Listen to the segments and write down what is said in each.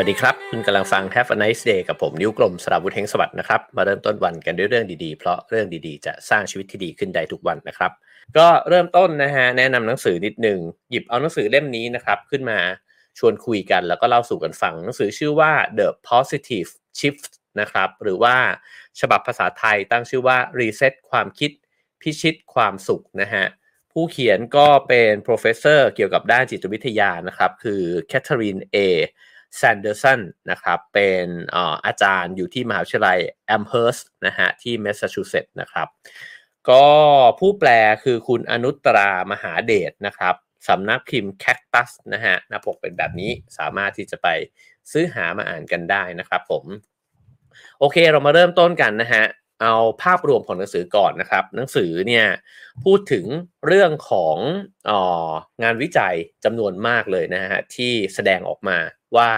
วัสดีครับ คุณกำลังฟัง Have a nice day กับผมนิ้วกลมสราวุธเฮงสวัสดิ์นะครับ มาเริ่มต้นวันกันด้วยเรื่องดีๆ เพราะเรื่องดีๆ จะสร้างชีวิตที่ดีขึ้นได้ทุกวันนะครับ ก็เริ่มต้นนะฮะแนะนำหนังสือนิดหนึ่งหยิบเอาหนังสือเล่มนี้นะครับขึ้นมาชวนคุยกันแล้วก็เล่าสู่กันฟังหนังสือชื่อว่า The Positive Shift นะครับหรือว่าฉบับภาษาไทยตั้งชื่อว่า Reset ความคิดพิชิตความสุขนะฮะผู้เขียนก็เป็น professor เกี่ยวกับด้านจิตวิทยานะครับคือแคทเธอรีนเอ แซนเดอร์สันนะครับเป็นอาจารย์อยู่ที่มหาวิทยาลัยแอมเฮิร์สนะฮะที่แมสซาชูเซตส์นะครับก็ผู้แปลคือคุณอนุตรามหาเดชนะครับสำนักพิมพ์แคคตัสนะฮะหน้าปกเป็นแบบนี้สามารถที่จะไปซื้อหามาอ่านกันได้นะครับผม โอเคเรามาเริ่มต้นกันนะฮะ เอาภาพรวมของหนังสือก่อนนะครับ หนังสือเนี่ยพูดถึงเรื่องขององานวิจัยจำนวนมากเลยนะฮะที่แสดงออกมาว่า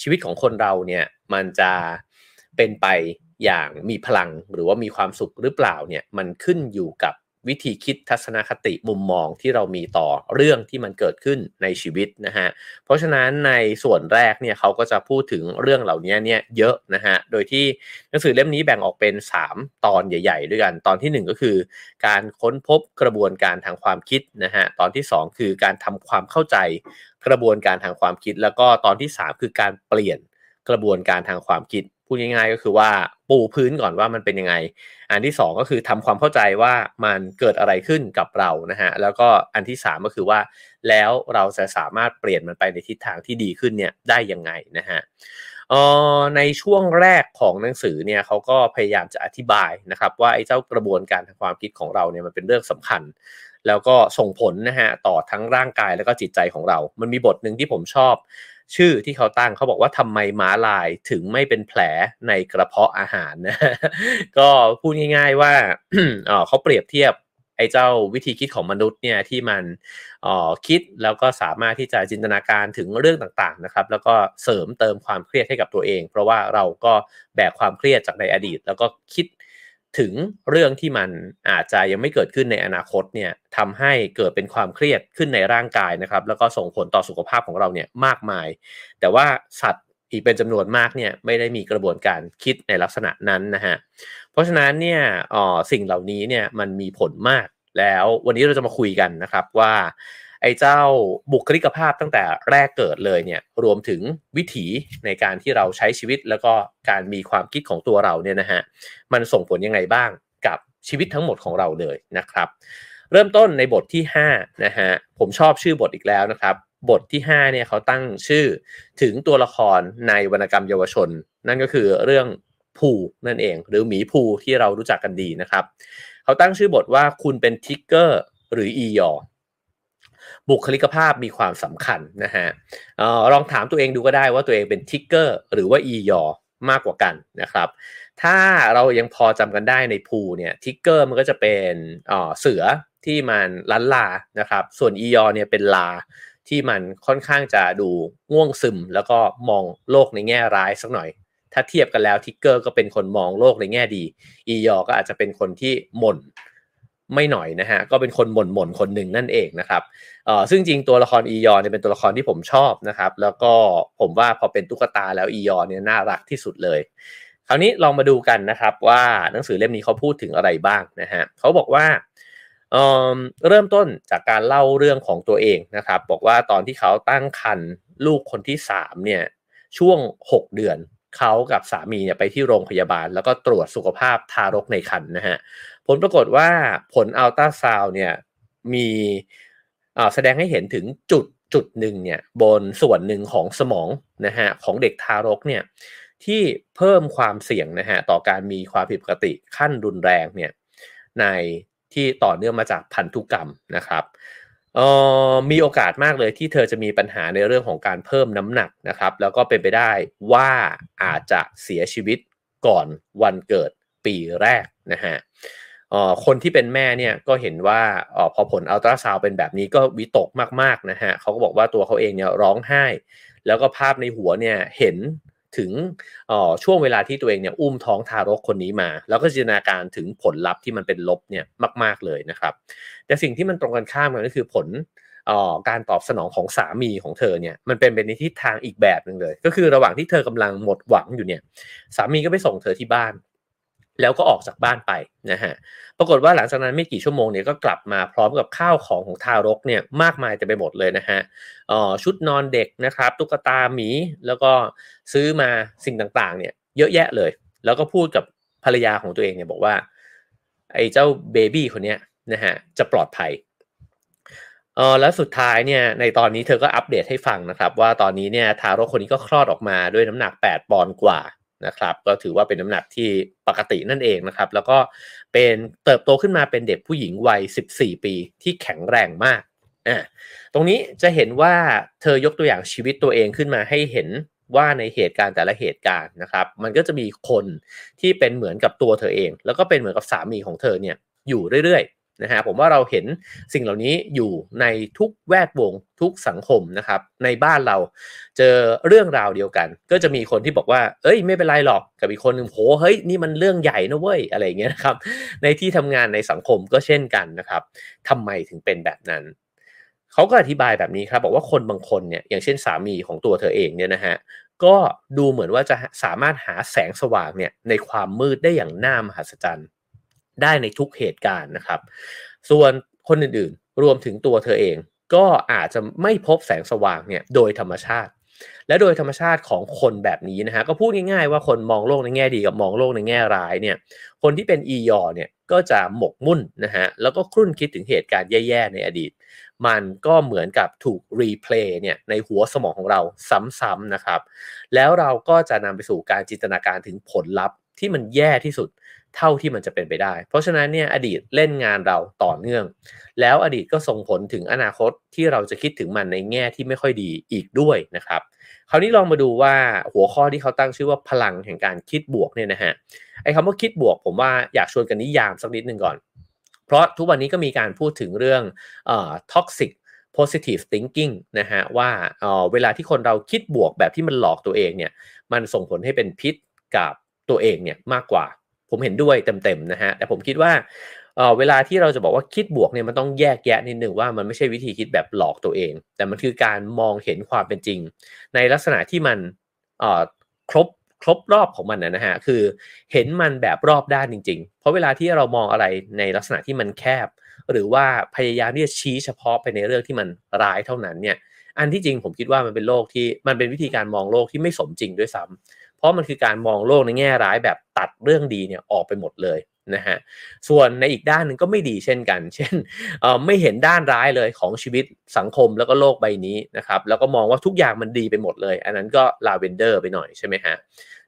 ชีวิตของคนเราเนี่ยมันจะเป็นไปอย่างมีพลังหรือว่ามีความสุขหรือเปล่าเนี่ยมันขึ้นอยู่กับ วิธีคิดทัศนคติมุมมองที่เรามีต่อเรื่องที่มันเกิดขึ้นในชีวิตนะฮะเพราะฉะนั้นในส่วนแรกเนี่ยเขาก็จะพูดถึงเรื่องเหล่านี้เนี่ยเยอะนะฮะโดยที่หนังสือเล่มนี้แบ่งออกเป็น 3 ตอนใหญ่ ๆ ด้วยกันตอนที่ 1 ก็คือ การค้นพบกระบวนการทางความคิดนะฮะตอนที่ 2 คือการทำความเข้าใจกระบวนการทางความคิด แล้วก็ตอนที่ 3 คือการเปลี่ยนกระบวนการทางความคิด พูดง่ายๆก็คือว่าปูพื้นก่อนว่ามันเป็นยังไง อันที่ 2 ก็คือทำความเข้าใจว่ามันเกิดอะไรขึ้นกับเรานะฮะแล้วก็อันที่ 3 ก็คือว่า แล้วเราจะสามารถเปลี่ยนมันไปในทิศทางที่ดีขึ้นเนี่ยได้ยังไงนะฮะในช่วงแรกของหนังสือเนี่ยเขาก็พยายามจะอธิบายนะครับ ว่าไอ้เจ้ากระบวนการทางความคิดของเราเนี่ยมันเป็นเรื่องสำคัญ แล้วก็ส่งผลนะฮะต่อทั้งร่างกายแล้วก็จิตใจของเรา มันมีบทหนึ่งที่ผมชอบ ชื่อที่เขาตั้งเขาบอกว่าทำไมม้าลายถึงไม่เป็นแผลในกระเพาะอาหารนะก็พูดง่าย ๆว่าเขาเปรียบเทียบไอ้เจ้าวิธีคิดของมนุษย์เนี่ยที่มันคิดแล้วก็สามารถที่จะจินตนาการถึงเรื่องต่างๆนะครับ แล้วก็เสริมเติมความเครียดให้กับตัวเอง เพราะว่าเราก็แบกความเครียดจากในอดีต แล้วก็คิด ถึงเรื่องที่มันอาจจะยังไม่เกิดขึ้นในอนาคตเนี่ยทำให้เกิดเป็นความเครียดขึ้นในร่างกายนะครับ แล้วก็ส่งผลต่อสุขภาพของเราเนี่ยมากมาย แต่ว่าสัตว์อีกเป็นจำนวนมากเนี่ยไม่ได้มีกระบวนการคิดในลักษณะนั้นนะฮะเพราะฉะนั้นเนี่ยออสิ่งเหล่านี้เนี่ยมันมีผลมากแล้ววันนี้เราจะมาคุยกันนะครับว่า ไอ้เจ้าบุคลิกภาพตั้งแต่แรกเกิดเลยเนี่ยรวมถึงวิถีในการที่เราใช้ชีวิตแล้วก็การมีความคิดของตัวเราเนี่ยนะฮะมันส่งผลยังไงบ้างกับชีวิตทั้งหมดของเราเลยนะครับ เริ่มต้นในบทที่5นะฮะผมชอบชื่อบทอีกแล้วนะครับ บทที่5เนี่ยเขาตั้งชื่อถึงตัวละครในวรรณกรรมเยาวชน นั่นก็คือเรื่องภูนั่นเอง หรือหมีพูห์ที่เรารู้จักกันดีนะครับ เขาตั้งชื่อบทว่าคุณเป็นทิกเกอร์หรืออียอ บุคลิกภาพมีความสำคัญนะฮะออลองถามตัวเองดูก็ได้ว่าตัวเองเป็นทิกเกอร์หรือว่าอียอมากกว่ากันนะครับ ถ้าเรายังพอจำกันได้ในพูห์เนี่ยทิกเกอร์มันก็จะเป็นเสือที่มันลัลลานะครับ ส่วนอียอเนี่ยเป็นลาที่มันค่อนข้างจะดูง่วงซึม แล้วก็มองโลกในแง่ร้ายสักหน่อย ถ้าเทียบกันแล้วทิกเกอร์ก็เป็นคนมองโลกในแง่ดี อียอก็อาจจะเป็นคนที่หม่น ไม่หน่อยนะฮะก็เป็นคนหม่นหม่นคนหนึ่งนั่นเองนะครับเอ่อซึ่งจริงตัวละครอียอนเนี่ยเป็นตัวละครที่ผมชอบนะครับ แล้วก็ผมว่าพอเป็นตุ๊กตาแล้วอียอนเนี่ยน่ารักที่สุดเลย คราวนี้ลองมาดูกันนะครับว่าหนังสือเล่มนี้เขาพูดถึงอะไรบ้างนะฮะเขาบอกว่าเเริ่มต้นจากการเล่าเรื่องของตัวเองนะครับ บอกว่าตอนที่เขาตั้งครรภ์ลูกคนที่3เนี่ยช่วง 6 เดือน เขากับสามีเนี่ยไปที่โรงพยาบาล แล้วก็ตรวจสุขภาพทารกในครรภ์นะฮะผลปรากฏว่าผลอัลตราซาวเนี่ยมีแสดงให้เห็นถึงจุดจุดหนึ่งเนี่ยบนส่วนหนึ่งของสมองนะฮะของเด็กทารกเนี่ยที่เพิ่มความเสี่ยงนะฮะต่อการมีความผิดปกติขั้นรุนแรงเนี่ยในที่ต่อเนื่องมาจากพันธุกรรมนะครับ เอ่อมีโอกาสมากเลยที่เธอจะมีปัญหาในเรื่องของการเพิ่มน้ำหนักนะครับ แล้วก็เป็นไปได้ว่าอาจจะเสียชีวิตก่อนวันเกิดปีแรกนะฮะคนที่เป็นแม่เนี่ยก็เห็นว่าอพอผลอัลตราซาวเป็นแบบนี้ก็วิตกมากๆนะฮะเขาก็บอกว่าตัวเขาเองเนี่ยร้องไห้ แล้วก็ภาพในหัวเนี่ยเห็น ถึงช่วงเวลาที่ตัวเองเนี่ยอุ้มท้องทารกคนนี้มา แล้วก็จินตนาการถึงผลลัพธ์ที่มันเป็นลบเนี่ยมาก ๆเลยนะครับ แต่สิ่งที่มันตรงกันข้ามกันก็คือผลออการตอบสนองของสามีของเธอเนี่ยมันเป็นไปในทิศทางอีกแบบหนึ่งเลย ก็คือระหว่างที่เธอกำลังหมดหวังอยู่เนี่ยสามีก็ไปส่งเธอที่บ้าน แล้วก็ออกจากบ้านไปนะฮะ ปรากฏว่าหลังจากนั้นไม่กี่ชั่วโมงเนี่ยก็กลับมาพร้อมกับข้าวของของทารกเนี่ยมากมายเต็มไปหมดเลยนะฮะอ๋อชุดนอนเด็กนะครับ ตุ๊กตาหมี แล้วก็ซื้อมาสิ่งต่างๆ เนี่ยเยอะแยะเลย แล้วก็พูดกับภรรยาของตัวเองเนี่ยบอกว่า ไอ้เจ้าเบบี้คนเนี้ยนะฮะจะปลอดภัยเออแล้วสุดท้ายเนี่ยในตอนนี้เธอก็อัปเดตให้ฟังนะครับ ว่าตอนนี้เนี่ยทารกคนนี้ก็คลอดออกมาด้วยน้ำหนัก 8 ปอนด์กว่า นะครับก็ถือว่าเป็นน้ำหนักที่ปกตินั่นเองนะครับ แล้วก็เป็นเติบโตขึ้นมาเป็นเด็กผู้หญิงวัย 14 ปีที่แข็งแรงมากอ่าตรงนี้จะเห็นว่าเธอยกตัวอย่างชีวิตตัวเองขึ้นมาให้เห็นว่าในเหตุการณ์แต่ละเหตุการณ์นะครับ มันก็จะมีคนที่เป็นเหมือนกับตัวเธอเอง แล้วก็เป็นเหมือนกับสามีของเธอเนี่ยอยู่เรื่อย นะฮะผมว่าเราเห็นสิ่งเหล่านี้อยู่ในทุกแวดวงทุกสังคมนะครับ ในบ้านเราเจอเรื่องราวเดียวกัน ก็จะมีคนที่บอกว่า เอ้ย ไม่เป็นไรหรอกกับอีกคนหนึ่งโหเฮ้ยนี่มันเรื่องใหญ่นะเว้ยอะไรเงี้ยนะครับ ในที่ทำงานในสังคมก็เช่นกันนะครับทำไมถึงเป็นแบบนั้นเขาก็อธิบายแบบนี้ครับ บอกว่าคนบางคนเนี่ยอย่างเช่นสามีของตัวเธอเองเนี่ยนะฮะก็ดูเหมือนว่าจะสามารถหาแสงสว่างเนี่ยในความมืดได้อย่างน่ามหัศจรรย์ ได้ในทุกเหตุการณ์นะครับ ส่วนคนอื่นๆ รวมถึงตัวเธอเอง ก็อาจจะไม่พบแสงสว่างเนี่ยโดยธรรมชาติ และโดยธรรมชาติของคนแบบนี้นะฮะก็พูดง่ายๆว่าคนมองโลกในแง่ดีกับมองโลกในแง่ร้ายเนี่ยคนที่เป็นอียอเนี่ยก็จะหมกมุ่นนะฮะแล้วก็ครุ่นคิดถึงเหตุการณ์แย่ๆ ในอดีต มันก็เหมือนกับถูกรีเพลย์เนี่ยในหัวสมองของเราซ้ำๆนะครับ แล้วเราก็จะนำไปสู่การจินตนาการถึงผลลัพธ์ที่มันแย่ที่สุด เท่าที่มันจะเป็นไปได้ เพราะฉะนั้นเนี่ยอดีตเล่นงานเราต่อเนื่อง แล้วอดีตก็ส่งผลถึงอนาคตที่เราจะคิดถึงมันในแง่ที่ไม่ค่อยดีอีกด้วยนะครับ คราวนี้ลองมาดูว่าหัวข้อที่เขาตั้งชื่อว่าพลังแห่งการคิดบวกเนี่ยนะฮะไอ้คำว่าคิดบวก ผมว่าอยากชวนกันนิยามสักนิดหนึ่งก่อน เพราะทุกวันนี้ก็มีการพูดถึงเรื่องเอ่อ toxic positive thinking นะฮะว่าเออเวลาที่คนเราคิดบวกแบบที่มันหลอกตัวเองเนี่ยมันส่งผลให้เป็นพิษกับตัวเองเนี่ยมากกว่า ผมเห็นด้วยเต็มๆนะฮะแต่ผมคิดว่าเเวลาที่เราจะบอกว่าคิดบวกเนี่ยมันต้องแยกแยะนิดหนึ่งว่ามันไม่ใช่วิธีคิดแบบหลอกตัวเอง แต่มันคือการมองเห็นความเป็นจริง ในลักษณะที่มันเอ่อครบครบรอบของมันนะฮะคือเห็นมันแบบรอบด้านจริง ๆ เพราะเวลาที่เรามองอะไรในลักษณะที่มันแคบ หรือว่าพยายามที่จะชี้เฉพาะไปในเรื่องที่มันร้ายเท่านั้นเนี่ยอันที่จริงผมคิดว่ามันเป็นโลกที่มันเป็นวิธีการมองโลกที่ไม่สมจริงด้วยซ้ำเพ ราะมันคือการมองโลกในแง่ร้ายแบบตัดเรื่องดีเนี่ยออกไปหมดเลยนะฮะส่วนในอีกด้านหนึ่งก็ไม่ดีเช่นกัน เช่นไม่เห็นด้านร้ายเลยของชีวิตสังคมแล้วก็โลกใบนี้นะครับแล้วก็มองว่าทุกอย่างมันดีไปหมดเลย อันนั้นก็ลาเวนเดอร์ไปหน่อยใช่ไหมฮะ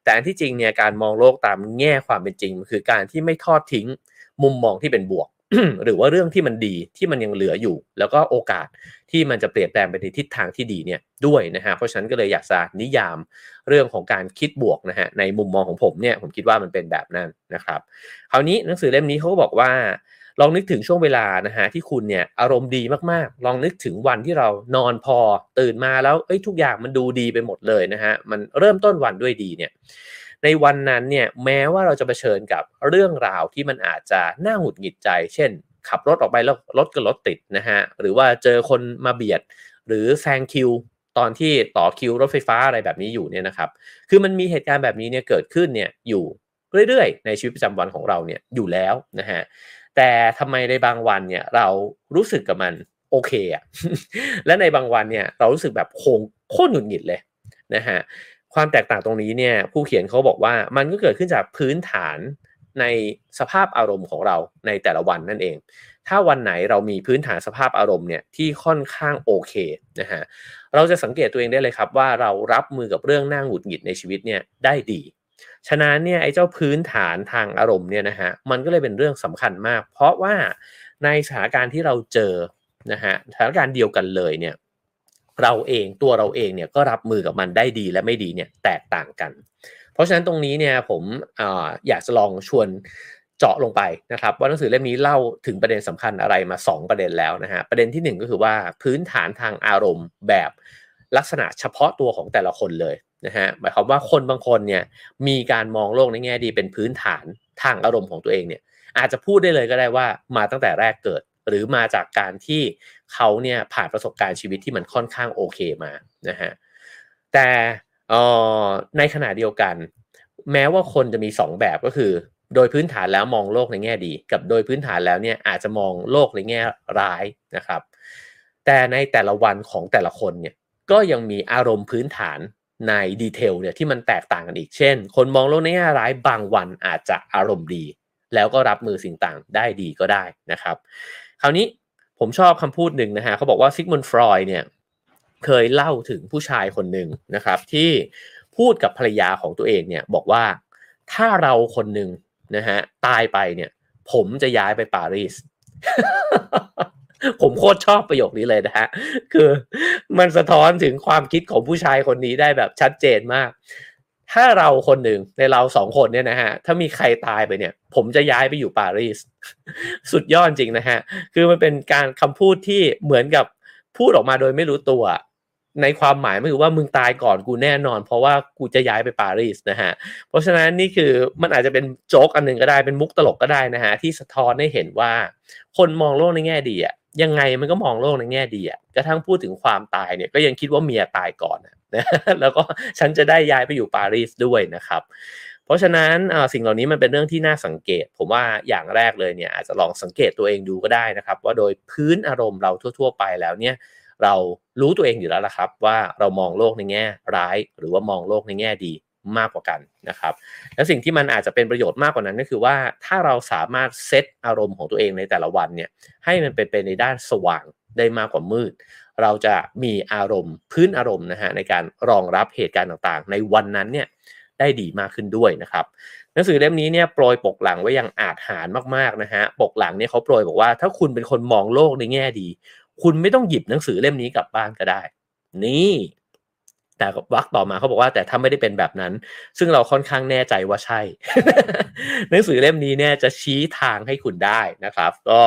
แต่อันที่จริงเนี่ยการมองโลกตามแง่ความเป็นจริงคือการที่ไม่ทอดทิ้งมุมมองที่เป็นบวก หรือว่าเรื่องที่มันดีที่มันยังเหลืออยู่ แล้วก็โอกาสที่มันจะเปลี่ยนแปลงไปในทิศทางที่ดีเนี่ยด้วยนะฮะเพราะฉะนั้นก็เลยอยากจะนิยามเรื่องของการคิดบวกนะฮะในมุมมองของผมเนี่ยผมคิดว่ามันเป็นแบบนั้นนะครับ คราวนี้หนังสือเล่มนี้เขาก็บอกว่า ลองนึกถึงช่วงเวลานะฮะที่คุณเนี่ยอารมณ์ดีมากๆ ลองนึกถึงวันที่เรานอนพอตื่นมาแล้วเอ้ยทุกอย่างมันดูดีไปหมดเลยนะฮะมันเริ่มต้นวันด้วยดีเนี่ย ในวันนั้นเนี่ยแม้ว่าเราจะเผชิญกับเรื่องราวที่มันอาจจะน่าหงุดหงิดใจ เช่น ขับรถออกไปแล้วรถก็รถติดนะฮะหรือว่าเจอคนมาเบียด หรือแซงคิวตอนที่ต่อคิวรถไฟฟ้าอะไรแบบนี้อยู่เนี่ยนะครับ คือมันมีเหตุการณ์แบบนี้เนี่ยเกิดขึ้นเนี่ยอยู่เรื่อยๆ ในชีวิตประจำวันของเราเนี่ยอยู่แล้วนะฮะแต่ทำไมในบางวันเนี่ยเรารู้สึกกับมันโอเคอะและในบางวันเนี่ยเรารู้สึกแบบโคงโคตรหงุดหงิดเลยนะฮะ ความแตกต่างตรงนี้เนี่ยผู้เขียนเขาบอกว่ามันก็เกิดขึ้นจากพื้นฐานในสภาพอารมณ์ของเราในแต่ละวันนั่นเอง ถ้าวันไหนเรามีพื้นฐานสภาพอารมณ์เนี่ยที่ค่อนข้างโอเคนะฮะเราจะสังเกตตัวเองได้เลยครับว่าเรารับมือกับเรื่องน่าหงุดหงิดในชีวิตเนี่ยได้ดีฉะนั้นเนี่ยไอ้เจ้าพื้นฐานทางอารมณ์เนี่ยนะฮะมันก็เลยเป็นเรื่องสำคัญมาก เพราะว่าในสถานการณ์ที่เราเจอนะฮะสถานการณ์เดียวกันเลยเนี่ย เราเองตัวเราเองเนี่ยก็รับมือกับมันได้ดีและไม่ดีเนี่ยแตกต่างกัน เพราะฉะนั้นตรงนี้เนี่ยผมออยากจะลองชวนเจาะลงไปนะครับ ว่าหนังสือเล่มนี้เล่าถึงประเด็นสำคัญอะไรมา 2 ประเด็นแล้วนะฮะประเด็นที่ 1 ก็คือว่าพื้นฐานทางอารมณ์แบบลักษณะเฉพาะตัวของแต่ละคนเลยนะฮะหมายความว่าคนบางคนเนี่ยมีการมองโลกในแง่ดีเป็นพื้นฐานทางอารมณ์ของตัวเองเนี่ยอาจจะพูดได้เลยก็ได้ว่ามาตั้งแต่แรกเกิด หรือมาจากการที่เขาเนี่ยผ่านประสบการณ์ชีวิตที่มันค่อนข้างโอเคมานะฮะแต่ในขณะเดียวกัน แม้ว่าคนจะมี 2 แบบก็คือ โดยพื้นฐานแล้วมองโลกในแง่ดี กับโดยพื้นฐานแล้วเนี่ยอาจจะมองโลกในแง่ร้ายนะครับ แต่ในแต่ละวันของแต่ละคนเนี่ยก็ยังมีอารมณ์พื้นฐานในดีเทลเนี่ยที่มันแตกต่างกันอีกเช่น คนมองโลกในแง่ร้ายบางวันอาจจะอารมณ์ดี แล้วก็รับมือสิ่งต่างได้ดีก็ได้นะครับ คราวนี้ผมชอบคำพูดหนึ่งนะฮะเขาบอกว่าซิกมุนฟรอยเนี่ยเคยเล่าถึงผู้ชายคนหนึ่งนะครับที่พูดกับภรรยาของตัวเองเนี่ยบอกว่าถ้าเราคนหนึ่งนะฮะตายไปเนี่ย ผมจะย้ายไปปารีส ผมโคตรชอบประโยคนี้เลยนะฮะคือมันสะท้อนถึงความคิดของผู้ชายคนนี้ได้แบบชัดเจนมาก ถ้าเราคนหนึ่งในเราสองคนเนี่ยนะฮะถ้ามีใครตายไปเนี่ย ผมจะย้ายไปอยู่ปารีสสุดยอดจริงนะฮะคือมันเป็นการคำพูดที่เหมือนกับพูดออกมาโดยไม่รู้ตัว ในความหมายไม่คือว่ามึงตายก่อนกูแน่นอน เพราะว่ากูจะย้ายไปปารีสนะฮะเพราะฉะนั้นนี่คือมันอาจจะเป็นโจ๊กอันหนึ่งก็ได้เป็นมุกตลกก็ได้นะฮะที่สะท้อนให้เห็นว่า คนมองโลกในแง่ดีอะยังไงมันก็มองโลกในแง่ดีอะกระทั่งพูดถึงความตายเนี่ยก็ยังคิดว่าเมียตายก่อนนะ แล้วก็ฉันจะได้ย้ายไปอยู่ปารีสด้วยนะครับ เพราะฉะนั้นสิ่งเหล่านี้มันเป็นเรื่องที่น่าสังเกต ผมว่าอย่างแรกเลยเนี่ยอาจจะลองสังเกตตัวเองดูก็ได้นะครับ ว่าโดยพื้นอารมณ์เราทั่ว ๆ ไปแล้วเนี่ยเรารู้ตัวเองอยู่แล้วละครับ ว่าเรามองโลกในแง่ร้าย หรือว่ามองโลกในแง่ดีมากกว่ากันนะครับ และสิ่งที่มันอาจจะเป็นประโยชน์มากกว่านั้นก็คือว่าถ้าเราสามารถเซตอารมณ์ของตัวเองในแต่ละวันเนี่ยให้มันเป็นไปในด้านสว่างได้มากกว่ามืด เราจะมีอารมณ์พื้นอารมณ์นะฮะในการรองรับเหตุการณ์ต่างๆ ในวันนั้นเนี่ยได้ดีมากขึ้นด้วยนะครับ หนังสือเล่มนี้เนี่ยโปรยปกหลังไว้อย่างอาจหารมากๆนะฮะปกหลังเนี่ยเขาโปรยบอกว่า ถ้าคุณเป็นคนมองโลกในแง่ดี คุณไม่ต้องหยิบหนังสือเล่มนี้กลับบ้านก็ได้ นี่แต่วักต่อมาเขาบอกว่าแต่ถ้าไม่ได้เป็นแบบนั้น ซึ่งเราค่อนข้างแน่ใจว่าใช่ หนังสือเล่มนี้เนี่ยจะชี้ทางให้คุณได้นะครับ ก็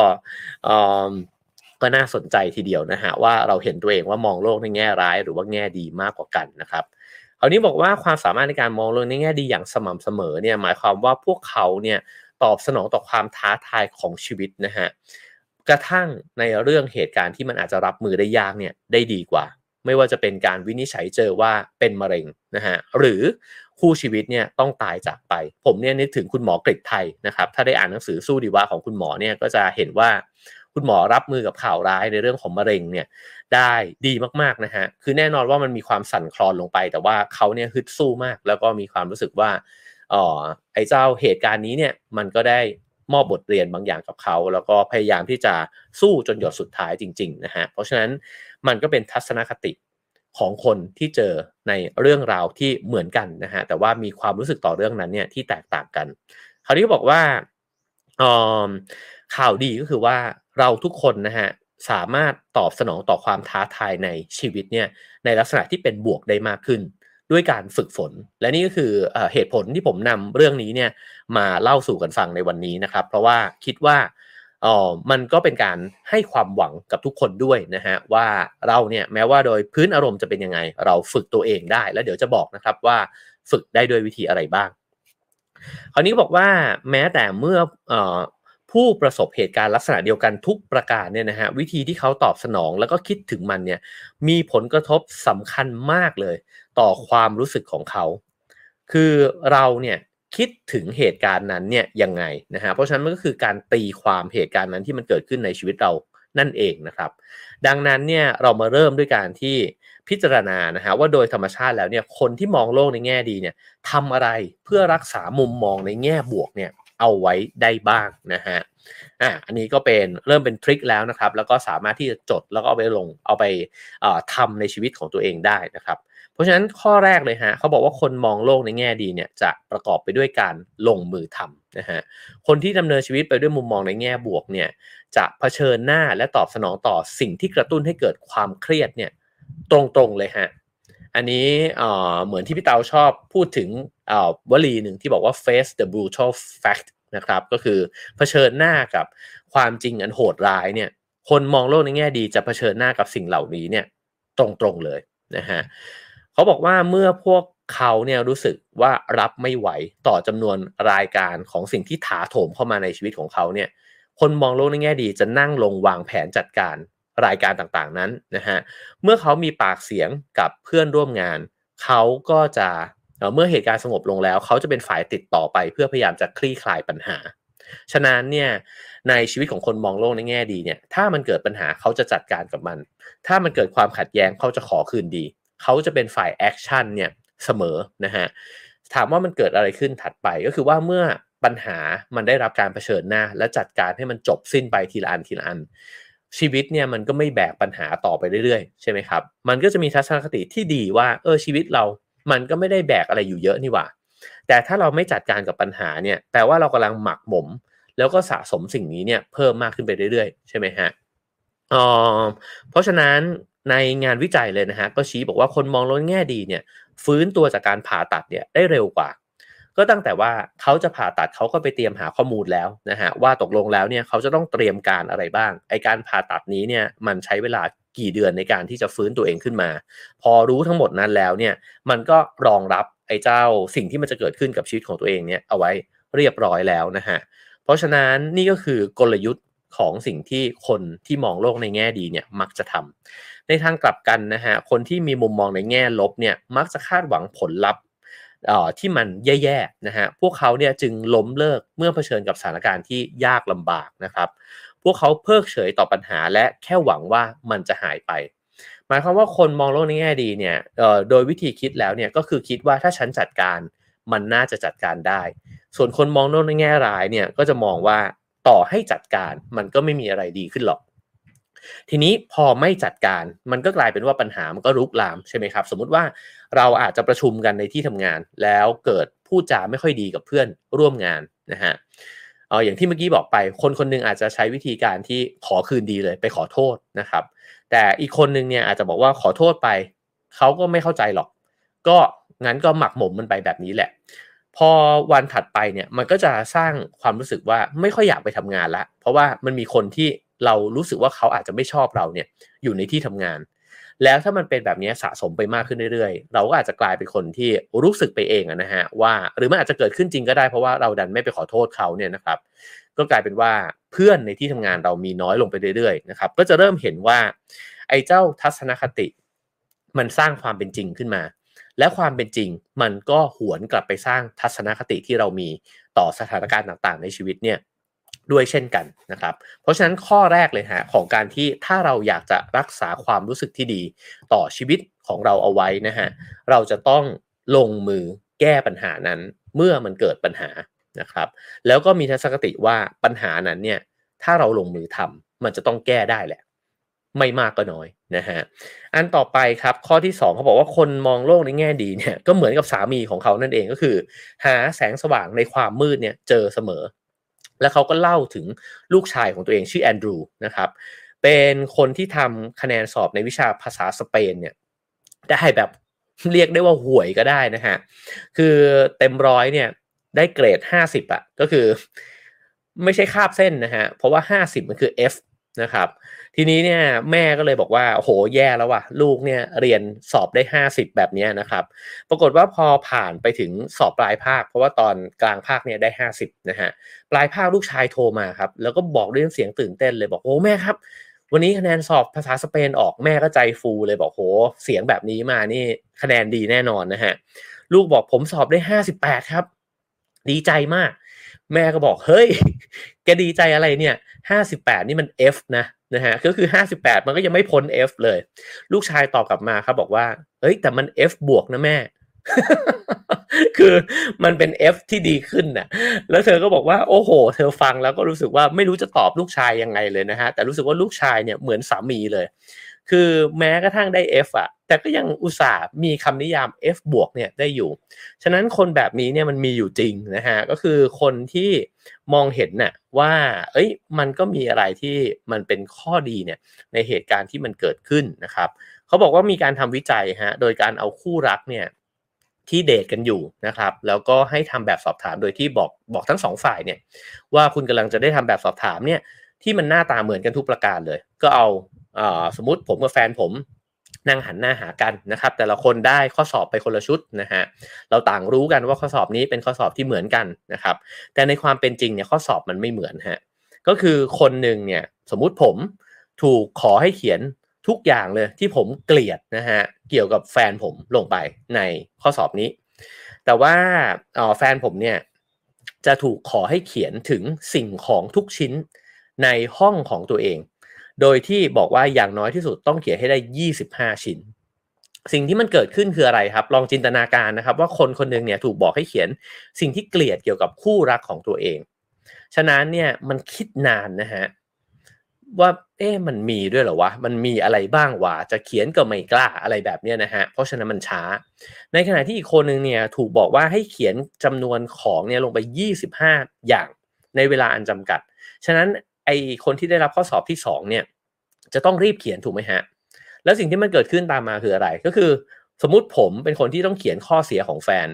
ก็น่าสนใจทีเดียวนะฮะว่าเราเห็นตัวเองว่ามองโลกในแง่ร้ายหรือว่าแง่ดีมากกว่ากันนะครับคราวนี้บอกว่าความสามารถในการมองโลกในแง่ดีอย่างสม่ำเสมอเนี่ยหมายความว่าพวกเขาเนี่ยตอบสนองต่อความท้าทายของชีวิตนะฮะกระทั่งในเรื่องเหตุการณ์ที่มันอาจจะรับมือได้ยากเนี่ยได้ดีกว่า ไม่ว่าจะเป็นการวินิจฉัยเจอว่าเป็นมะเร็งนะฮะหรือคู่ชีวิตเนี่ยต้องตายจากไป ผมเนี่ยนึกถึงคุณหมอกฤษไทยนะครับถ้าได้อ่านหนังสือสู้ดีว่าของคุณหมอเนี่ยก็จะเห็นว่า คุณหมอรับมือกับข่าวร้ายในเรื่องของมะเร็งเนี่ยได้ดีมากๆนะฮะคือแน่นอนว่ามันมีความสั่นคลอนลงไป แต่ว่าเขาเนี่ยฮึดสู้มาก แล้วก็มีความรู้สึกว่าอ๋อไอ้เจ้าเหตุการณ์นี้เนี่ยมันก็ได้มอบบทเรียนบางอย่างกับเขา แล้วก็พยายามที่จะสู้จนหยดสุดท้ายจริงๆนะฮะเพราะฉะนั้นมันก็เป็นทัศนคติของคนที่เจอในเรื่องราวที่เหมือนกันนะฮะแต่ว่ามีความรู้สึกต่อเรื่องนั้นเนี่ยที่แตกต่างกัน คราวนี้บอกว่าออ ข่าวดีก็คือว่าเราทุกคนนะฮะสามารถตอบสนองต่อความท้าทายในชีวิตเนี่ยในลักษณะที่เป็นบวกได้มากขึ้น ด้วยการฝึกฝน และนี่ก็คือเหตุผลที่ผมนำเรื่องนี้เนี่ยมาเล่าสู่กันฟังในวันนี้นะครับ เพราะว่าคิดว่าอ๋อมันก็เป็นการให้ความหวังกับทุกคนด้วยนะฮะว่าเราเนี่ยแม้ว่าโดยพื้นอารมณ์จะเป็นยังไง เราฝึกตัวเองได้ แล้วเดี๋ยวจะบอกนะครับว่าฝึกได้ด้วยวิธีอะไรบ้าง คราวนี้บอกว่าแม้แต่เมื่ออ ผู้ประสบเหตุการณ์ลักษณะเดียวกันทุกประการเนี่ยนะฮะวิธีที่เขาตอบสนองแล้วก็คิดถึงมันเนี่ยมีผลกระทบสำคัญมากเลย ต่อความรู้สึกของเขา คือเราเนี่ยคิดถึงเหตุการณ์นั้นเนี่ยยังไงนะฮะเพราะฉะนั้นมันก็คือการตีความเหตุการณ์นั้นที่มันเกิดขึ้นในชีวิตเรานั่นเองนะครับ ดังนั้นเนี่ยเรามาเริ่มด้วยการที่พิจารณานะฮะว่าโดยธรรมชาติแล้วเนี่ยคนที่มองโลกในแง่ดีเนี่ยทำอะไรเพื่อรักษามุมมองในแง่บวกเนี่ย เอาไว้ได้บ้างนะฮะอะอันนี้ก็เป็นเริ่มเป็นทริคแล้วนะครับ แล้วก็สามารถที่จะจดแล้วก็เอาไปลงเอาไปทำในชีวิตของตัวเองได้นะครับ เพราะฉะนั้นข้อแรกเลยฮะเขาบอกว่าคนมองโลกในแง่ดีเนี่ยจะประกอบไปด้วยการลงมือทำนะฮะคนที่ดำเนินชีวิตไปด้วยมุมมองในแง่บวกเนี่ยจะเผชิญหน้าและตอบสนองต่อสิ่งที่กระตุ้นให้เกิดความเครียดเนี่ยตรงๆเลยฮะ อันนี้เหมือนที่พี่เตาชอบพูดถึงวลีหนึ่งที่บอกว่า face the brutal fact นะครับก็คือเผชิญหน้ากับความจริงอันโหดร้ายเนี่ยคนมองโลกในแง่ดีจะเผชิญหน้ากับสิ่งเหล่านี้เนี่ยตรงๆเลยนะฮะเขาบอกว่าเมื่อพวกเขาเนี่ยรู้สึกว่ารับไม่ไหวต่อจำนวนรายการของสิ่งที่ถาโถมเข้ามาในชีวิตของเขาเนี่ยคนมองโลกในแง่ดีจะนั่งลงวางแผนจัดการ รายการต่างๆนั้นนะฮะเมื่อเขามีปากเสียงกับเพื่อนร่วมงาน เขาก็จะเมื่อเหตุการณ์สงบลงแล้ว เขาจะเป็นฝ่ายติดต่อไปเพื่อพยายามจะคลี่คลายปัญหา ฉะนั้นเนี่ยในชีวิตของคนมองโลกในแง่ดีเนี่ยถ้ามันเกิดปัญหาเขาจะจัดการกับมัน ถ้ามันเกิดความขัดแย้งเขาจะขอคืนดี เขาจะเป็นฝ่าย action เนี่ยเสมอนะฮะถามว่ามันเกิดอะไรขึ้นถัดไปก็คือว่าเมื่อปัญหามันได้รับการเผชิญหน้า และจัดการให้มันจบสิ้นไปทีละอันทีละอัน ชีวิตเนี่ยมันก็ไม่แบกปัญหาต่อไปเรื่อยๆ ใช่ไหมครับ มันก็จะมีทัศนคติที่ดีว่าเออชีวิตเรา มันก็ไม่ได้แบกอะไรอยู่เยอะนี่หว่า แต่ถ้าเราไม่จัดการกับปัญหาเนี่ยแปลว่าเรากำลังหมักหมม แล้วก็สะสมสิ่งนี้เนี่ยเพิ่มมากขึ้นไปเรื่อยๆ ใช่ไหมฮะอ๋อเพราะฉะนั้นในงานวิจัยเลยนะฮะก็ชี้บอกว่าคนมองโลกแง่ดีเนี่ยฟื้นตัวจากการผ่าตัดเนี่ยได้เร็วกว่า ก็ตั้งแต่ว่าเขาจะผ่าตัดเขาก็ไปเตรียมหาข้อมูลแล้วนะฮะว่าตกลงแล้วเนี่ยเขาจะต้องเตรียมการอะไรบ้างไอการผ่าตัดนี้เนี่ยมันใช้เวลากี่เดือนในการที่จะฟื้นตัวเองขึ้นมา พอรู้ทั้งหมดนั้นแล้วเนี่ยมันก็รองรับไอ้เจ้าสิ่งที่มันจะเกิดขึ้นกับชีวิตของตัวเองเนี่ยเอาไว้เรียบร้อยแล้วนะฮะเพราะฉะนั้นนี่ก็คือกลยุทธ์ของสิ่งที่คนที่มองโลกในแง่ดีเนี่ยมักจะทำในทางกลับกันนะฮะคนที่มีมุมมองในแง่ลบเนี่ยมักจะคาดหวังผลลัพธ์ ที่มันแย่ๆนะฮะพวกเขาเนี่ยจึงล้มเลิกเมื่อเผชิญกับสถานการณ์ที่ยากลำบากนะครับพวกเขาเพิกเฉยต่อปัญหาและแค่หวังว่ามันจะหายไป หมายความว่าคนมองโลกในแง่ดีเนี่ยโดยวิธีคิดแล้วเนี่ยก็คือคิดว่าถ้าฉันจัดการมันน่าจะจัดการได้ ส่วนคนมองโลกในแง่ร้ายเนี่ยก็จะมองว่าต่อให้จัดการมันก็ไม่มีอะไรดีขึ้นหรอก ทีนี้พอไม่จัดการมันก็กลายเป็นว่าปัญหามันก็รุกลามใช่ไหมครับ สมมติว่า เราอาจจะประชุมกันในที่ทำงาน แล้วเกิดพูดจาไม่ค่อยดีกับเพื่อนร่วมงานนะฮะเอออย่างที่เมื่อกี้บอกไป คนคนนึงอาจจะใช้วิธีการที่ขอคืนดีเลยไปขอโทษนะครับ แต่อีกคนนึงเนี่ยอาจจะบอกว่าขอโทษไปเขาก็ไม่เข้าใจหรอก ก็งั้นก็หมักหมมมันไปแบบนี้แหละ พอวันถัดไปเนี่ยมันก็จะสร้างความรู้สึกว่าไม่ค่อยอยากไปทำงานละ เพราะว่ามันมีคนที่เรารู้สึกว่าเขาอาจจะไม่ชอบเราเนี่ยอยู่ในที่ทำงาน แล้วถ้ามันเป็นแบบนี้สะสมไปมากขึ้นเรื่อยๆ เราก็อาจจะกลายเป็นคนที่รู้สึกไปเองนะฮะว่า หรือมันอาจจะเกิดขึ้นจริงก็ได้เพราะว่าเราดันไม่ไปขอโทษเขาเนี่ยนะครับ ก็กลายเป็นว่าเพื่อนในที่ทำงานเรามีน้อยลงไปเรื่อยๆนะครับก็จะเริ่มเห็นว่า ไอ้เจ้าทัศนคติ มันสร้างความเป็นจริงขึ้นมา และความเป็นจริงมันก็หวนกลับไปสร้างทัศนคติที่เรามีต่อสถานการณ์ต่างๆ ในชีวิตเนี่ย ด้วยเช่นกันนะครับ เพราะฉะนั้นข้อแรกเลยฮะของการที่ถ้าเราอยากจะรักษาความรู้สึกที่ดี ต่อชีวิตของเราเอาไว้นะฮะเราจะต้องลงมือแก้ปัญหานั้นเมื่อมันเกิดปัญหานะครับ แล้วก็มีทัศนคติว่าปัญหานั้นเนี่ยถ้าเราลงมือทำมันจะต้องแก้ได้แหละ ไม่มากก็น้อยนะฮะอันต่อไปครับข้อที่ 2เขาบอกว่าคนมองโลกในแง่ดีเนี่ยก็เหมือนกับสามีของเขานั่นเองก็คือ หาแสงสว่างในความมืดเนี่ยเจอเสมอ แล้วเขาก็เล่าถึงลูกชายของตัวเองชื่อแอนดรูนะครับเป็นคนที่ทำคะแนนสอบในวิชาภาษาสเปนเนี่ยได้แบบเรียกได้ว่าห่วยก็ได้นะฮะคือเต็มร้อยเนี่ยได้เกรดห้าสิบอะก็คือไม่ใช่คาบเส้นนะฮะเพราะว่าห้าสิบมันคือ F นะครับ ทีนี้เนี่ยแม่ก็เลยบอกว่าโอ้โหแย่แล้วว่ะลูกเนี่ยเรียนสอบได้ 50 แบบนี้นะครับ ปรากฏว่าพอผ่านไปถึงสอบปลายภาค เพราะว่าตอนกลางภาคเนี่ยได้ 50นะฮะปลายภาคลูกชายโทรมาครับ แล้วก็บอกด้วยเสียงตื่นเต้นเลยบอกโอ้แม่ครับ วันนี้คะแนนสอบภาษาสเปนออกแม่ก็ใจฟูเลยบอกโหเสียงแบบนี้มานี่คะแนนดีแน่นอนนะฮะลูกบอกผมสอบได้ 58 ครับ ดีใจมาก แม่ก็บอกเฮ้ยแกดีใจอะไรเนี่ย58นี่มัน F นะนะฮะก็คือ58มันก็ยังไม่พ้น F เลย ลูกชายตอบกลับมาครับบอกว่าเฮ้ยแต่มัน F บวกนะแม่ คือมันเป็น F ที่ดีขึ้นน่ะ แล้วเธอก็บอกว่าโอ้โห เธอฟังแล้วก็รู้สึกว่าไม่รู้จะตอบลูกชายยังไงเลยนะฮะแต่รู้สึกว่าลูกชายเนี่ยเหมือนสามีเลย คือแม้กระทั่งได้ F อะแต่ก็ยังอุตส่าห์มีคำนิยาม F บวกเนี่ยได้อยู่ ฉะนั้นคนแบบนี้เนี่ยมันมีอยู่จริงนะฮะ ก็คือคนที่มองเห็นน่ะว่า เอ้ย มันก็มีอะไรที่มันเป็นข้อดีเนี่ยในเหตุการณ์ที่มันเกิดขึ้นนะครับ เขาบอกว่ามีการทำวิจัยฮะ โดยการเอาคู่รักเนี่ยที่เดทกันอยู่นะครับ แล้วก็ให้ทำแบบสอบถามโดยที่บอกบอกทั้งสองฝ่ายเนี่ยว่าคุณกำลังจะได้ทำแบบสอบถามเนี่ยที่มันหน้าตาเหมือนกันทุกประการเลย ก็เอา สมมติผมกับแฟนผมนั่งหันหน้าหากันนะครับ แต่ละคนได้ข้อสอบไปคนละชุดนะฮะเราต่างรู้กันว่าข้อสอบนี้เป็นข้อสอบที่เหมือนกันนะครับ แต่ในความเป็นจริงเนี่ยข้อสอบมันไม่เหมือนฮะก็คือคนหนึ่งเนี่ยสมมุติผมถูกขอให้เขียนทุกอย่างเลยที่ผมเกลียดนะฮะเกี่ยวกับแฟนผมลงไปในข้อสอบนี้ แต่ว่าแฟนผมเนี่ยจะถูกขอให้เขียนถึงสิ่งของทุกชิ้นในห้องของตัวเอง โดยที่บอกว่าอย่างน้อยที่สุดต้องเขียนให้ได้ 25 ชิ้น สิ่งที่มันเกิดขึ้นคืออะไรครับ ลองจินตนาการนะครับ ว่าคนคนหนึ่งเนี่ยถูกบอกให้เขียนสิ่งที่เกลียดเกี่ยวกับคู่รักของตัวเอง ฉะนั้นเนี่ยมันคิดนานนะฮะว่าเอ๊ะมันมีด้วยเหรอวะ มันมีอะไรบ้างวะ จะเขียนก็ไม่กล้าอะไรแบบเนี้ยนะฮะ เพราะฉะนั้นมันช้า ในขณะที่อีกคนนึงเนี่ยถูกบอกว่าให้เขียนจำนวนของเนี่ยลงไป 25 อย่างในเวลาอันจำกัด ฉะนั้น ไอคนที่ได้รับข้อสอบที่2เนี่ยจะต้องรีบเขียนถูกไหมฮะ แล้วสิ่งที่มันเกิดขึ้นตามมาคืออะไร ก็คือ สมมติผมเป็นคนที่ต้องเขียนข้อเสียของแฟน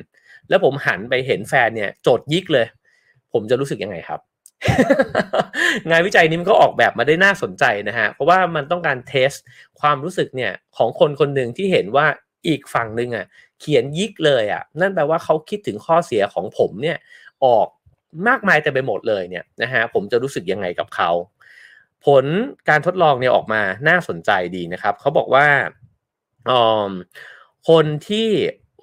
แล้วผมหันไปเห็นแฟนเนี่ยโจทยิกเลย ผมจะรู้สึกยังไงครับ งานวิจัยนี้มันก็ออกแบบมาได้น่าสนใจนะฮะ เพราะว่ามันต้องการเทสความรู้สึกเนี่ยของคนคนหนึ่งที่เห็นว่าอีกฝั่งหนึ่งอะเขียนยิกเลยอะนั่นแปลว่าเขาคิดถึงข้อเสียของผมเนี่ยออก มากมายแต่ไปหมดเลยเนี่ยนะฮะผมจะรู้สึกยังไงกับเขา ผลการทดลองเนี่ยออกมาน่าสนใจดีนะครับเขาบอกว่าคนที่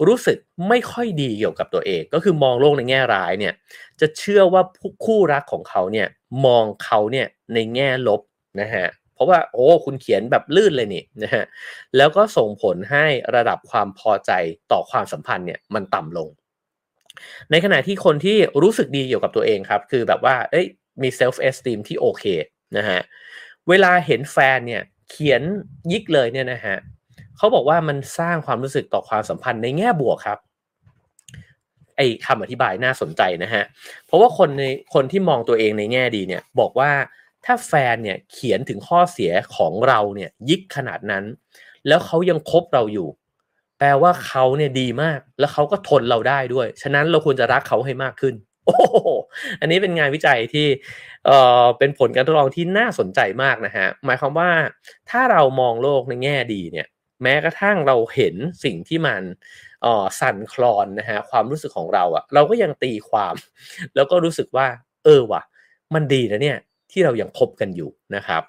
รู้สึกไม่ค่อยดีเกี่ยวกับตัวเอง ก็คือมองโลกในแง่ร้ายเนี่ยจะเชื่อว่าคู่รักของเขาเนี่ยมองเขาเนี่ยในแง่ลบนะฮะเพราะว่าโอ้คุณเขียนแบบลื่นเลยนี่นะฮะแล้วก็ส่งผลให้ระดับความพอใจต่อความสัมพันธ์เนี่ยมันต่ำลง ในขณะที่คนที่รู้สึกดีเกี่ยวกับตัวเองครับ คือแบบว่าเอ้ยมี self-esteem ที่โอเคนะฮะเวลาเห็นแฟนเนี่ยเขียนยิกเลยเนี่ยนะฮะเขาบอกว่ามันสร้างความรู้สึกต่อความสัมพันธ์ในแง่บวกครับไอ้คำอธิบายน่าสนใจนะฮะ เพราะว่าคนในคนที่มองตัวเองในแง่ดีเนี่ย บอกว่าถ้าแฟนเนี่ยเขียนถึงข้อเสียของเราเนี่ยยิกขนาดนั้น แล้วเขายังคบเราอยู่ แปลว่าเขาเนี่ยดีมาก แล้วเขาก็ทนเราได้ด้วย ฉะนั้นเราควรจะรักเขาให้มากขึ้น โอ้อันนี้เป็นงานวิจัยที่เอ่อเป็นผลการทดลองที่น่าสนใจมากนะฮะหมายความว่าถ้าเรามองโลกในแง่ดีเนี่ย แม้กระทั่งเราเห็นสิ่งที่มันอ๋อสั่นคลอนนะฮะความรู้สึกของเราอะเราก็ยังตีความ แล้วก็รู้สึกว่า เออว่ะ มันดีนะเนี่ยที่เรายังคบกันอยู่นะครับ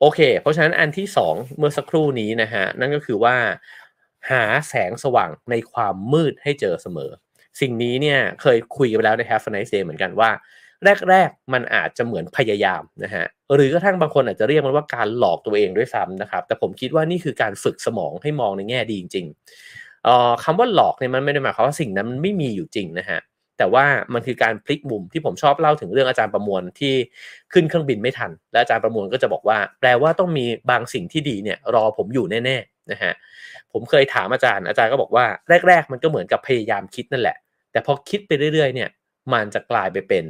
โอเค เพราะฉะนั้นอันที่ 2 เมื่อสักครู่นี้นะฮะนั่นก็คือว่า หาแสงสว่างในความมืดให้เจอเสมอ สิ่งนี้เนี่ยเคยคุยกันไปแล้วใน Have a nice day เหมือนกันว่า แรก ๆ มันอาจจะเหมือนพยายามนะฮะหรือกระทั่งบางคนอาจจะเรียกมันว่าการหลอกตัวเองด้วยซ้ำนะครับ แต่ผมคิดว่านี่คือการฝึกสมองให้มองในแง่ดีจริงๆคำว่าหลอกเนี่ยมันไม่ได้หมายความว่าสิ่งนั้นมันไม่มีอยู่จริงนะฮะ แต่ว่ามันคือการพลิกมุมที่ผมชอบเล่าถึงเรื่องอาจารย์ประมวลที่ขึ้นเครื่องบินไม่ทัน และอาจารย์ประมวลก็จะบอกว่า แปลว่าต้องมีบางสิ่งที่ดีเนี่ยรอผมอยู่แน่ๆนะฮะผมเคยถามอาจารย์อาจารย์ก็บอกว่าแรก ๆ มันก็เหมือนกับพยายามคิดนั่นแหละ แต่พอคิดไปเรื่อยๆเนี่ยมันจะกลายไปเป็น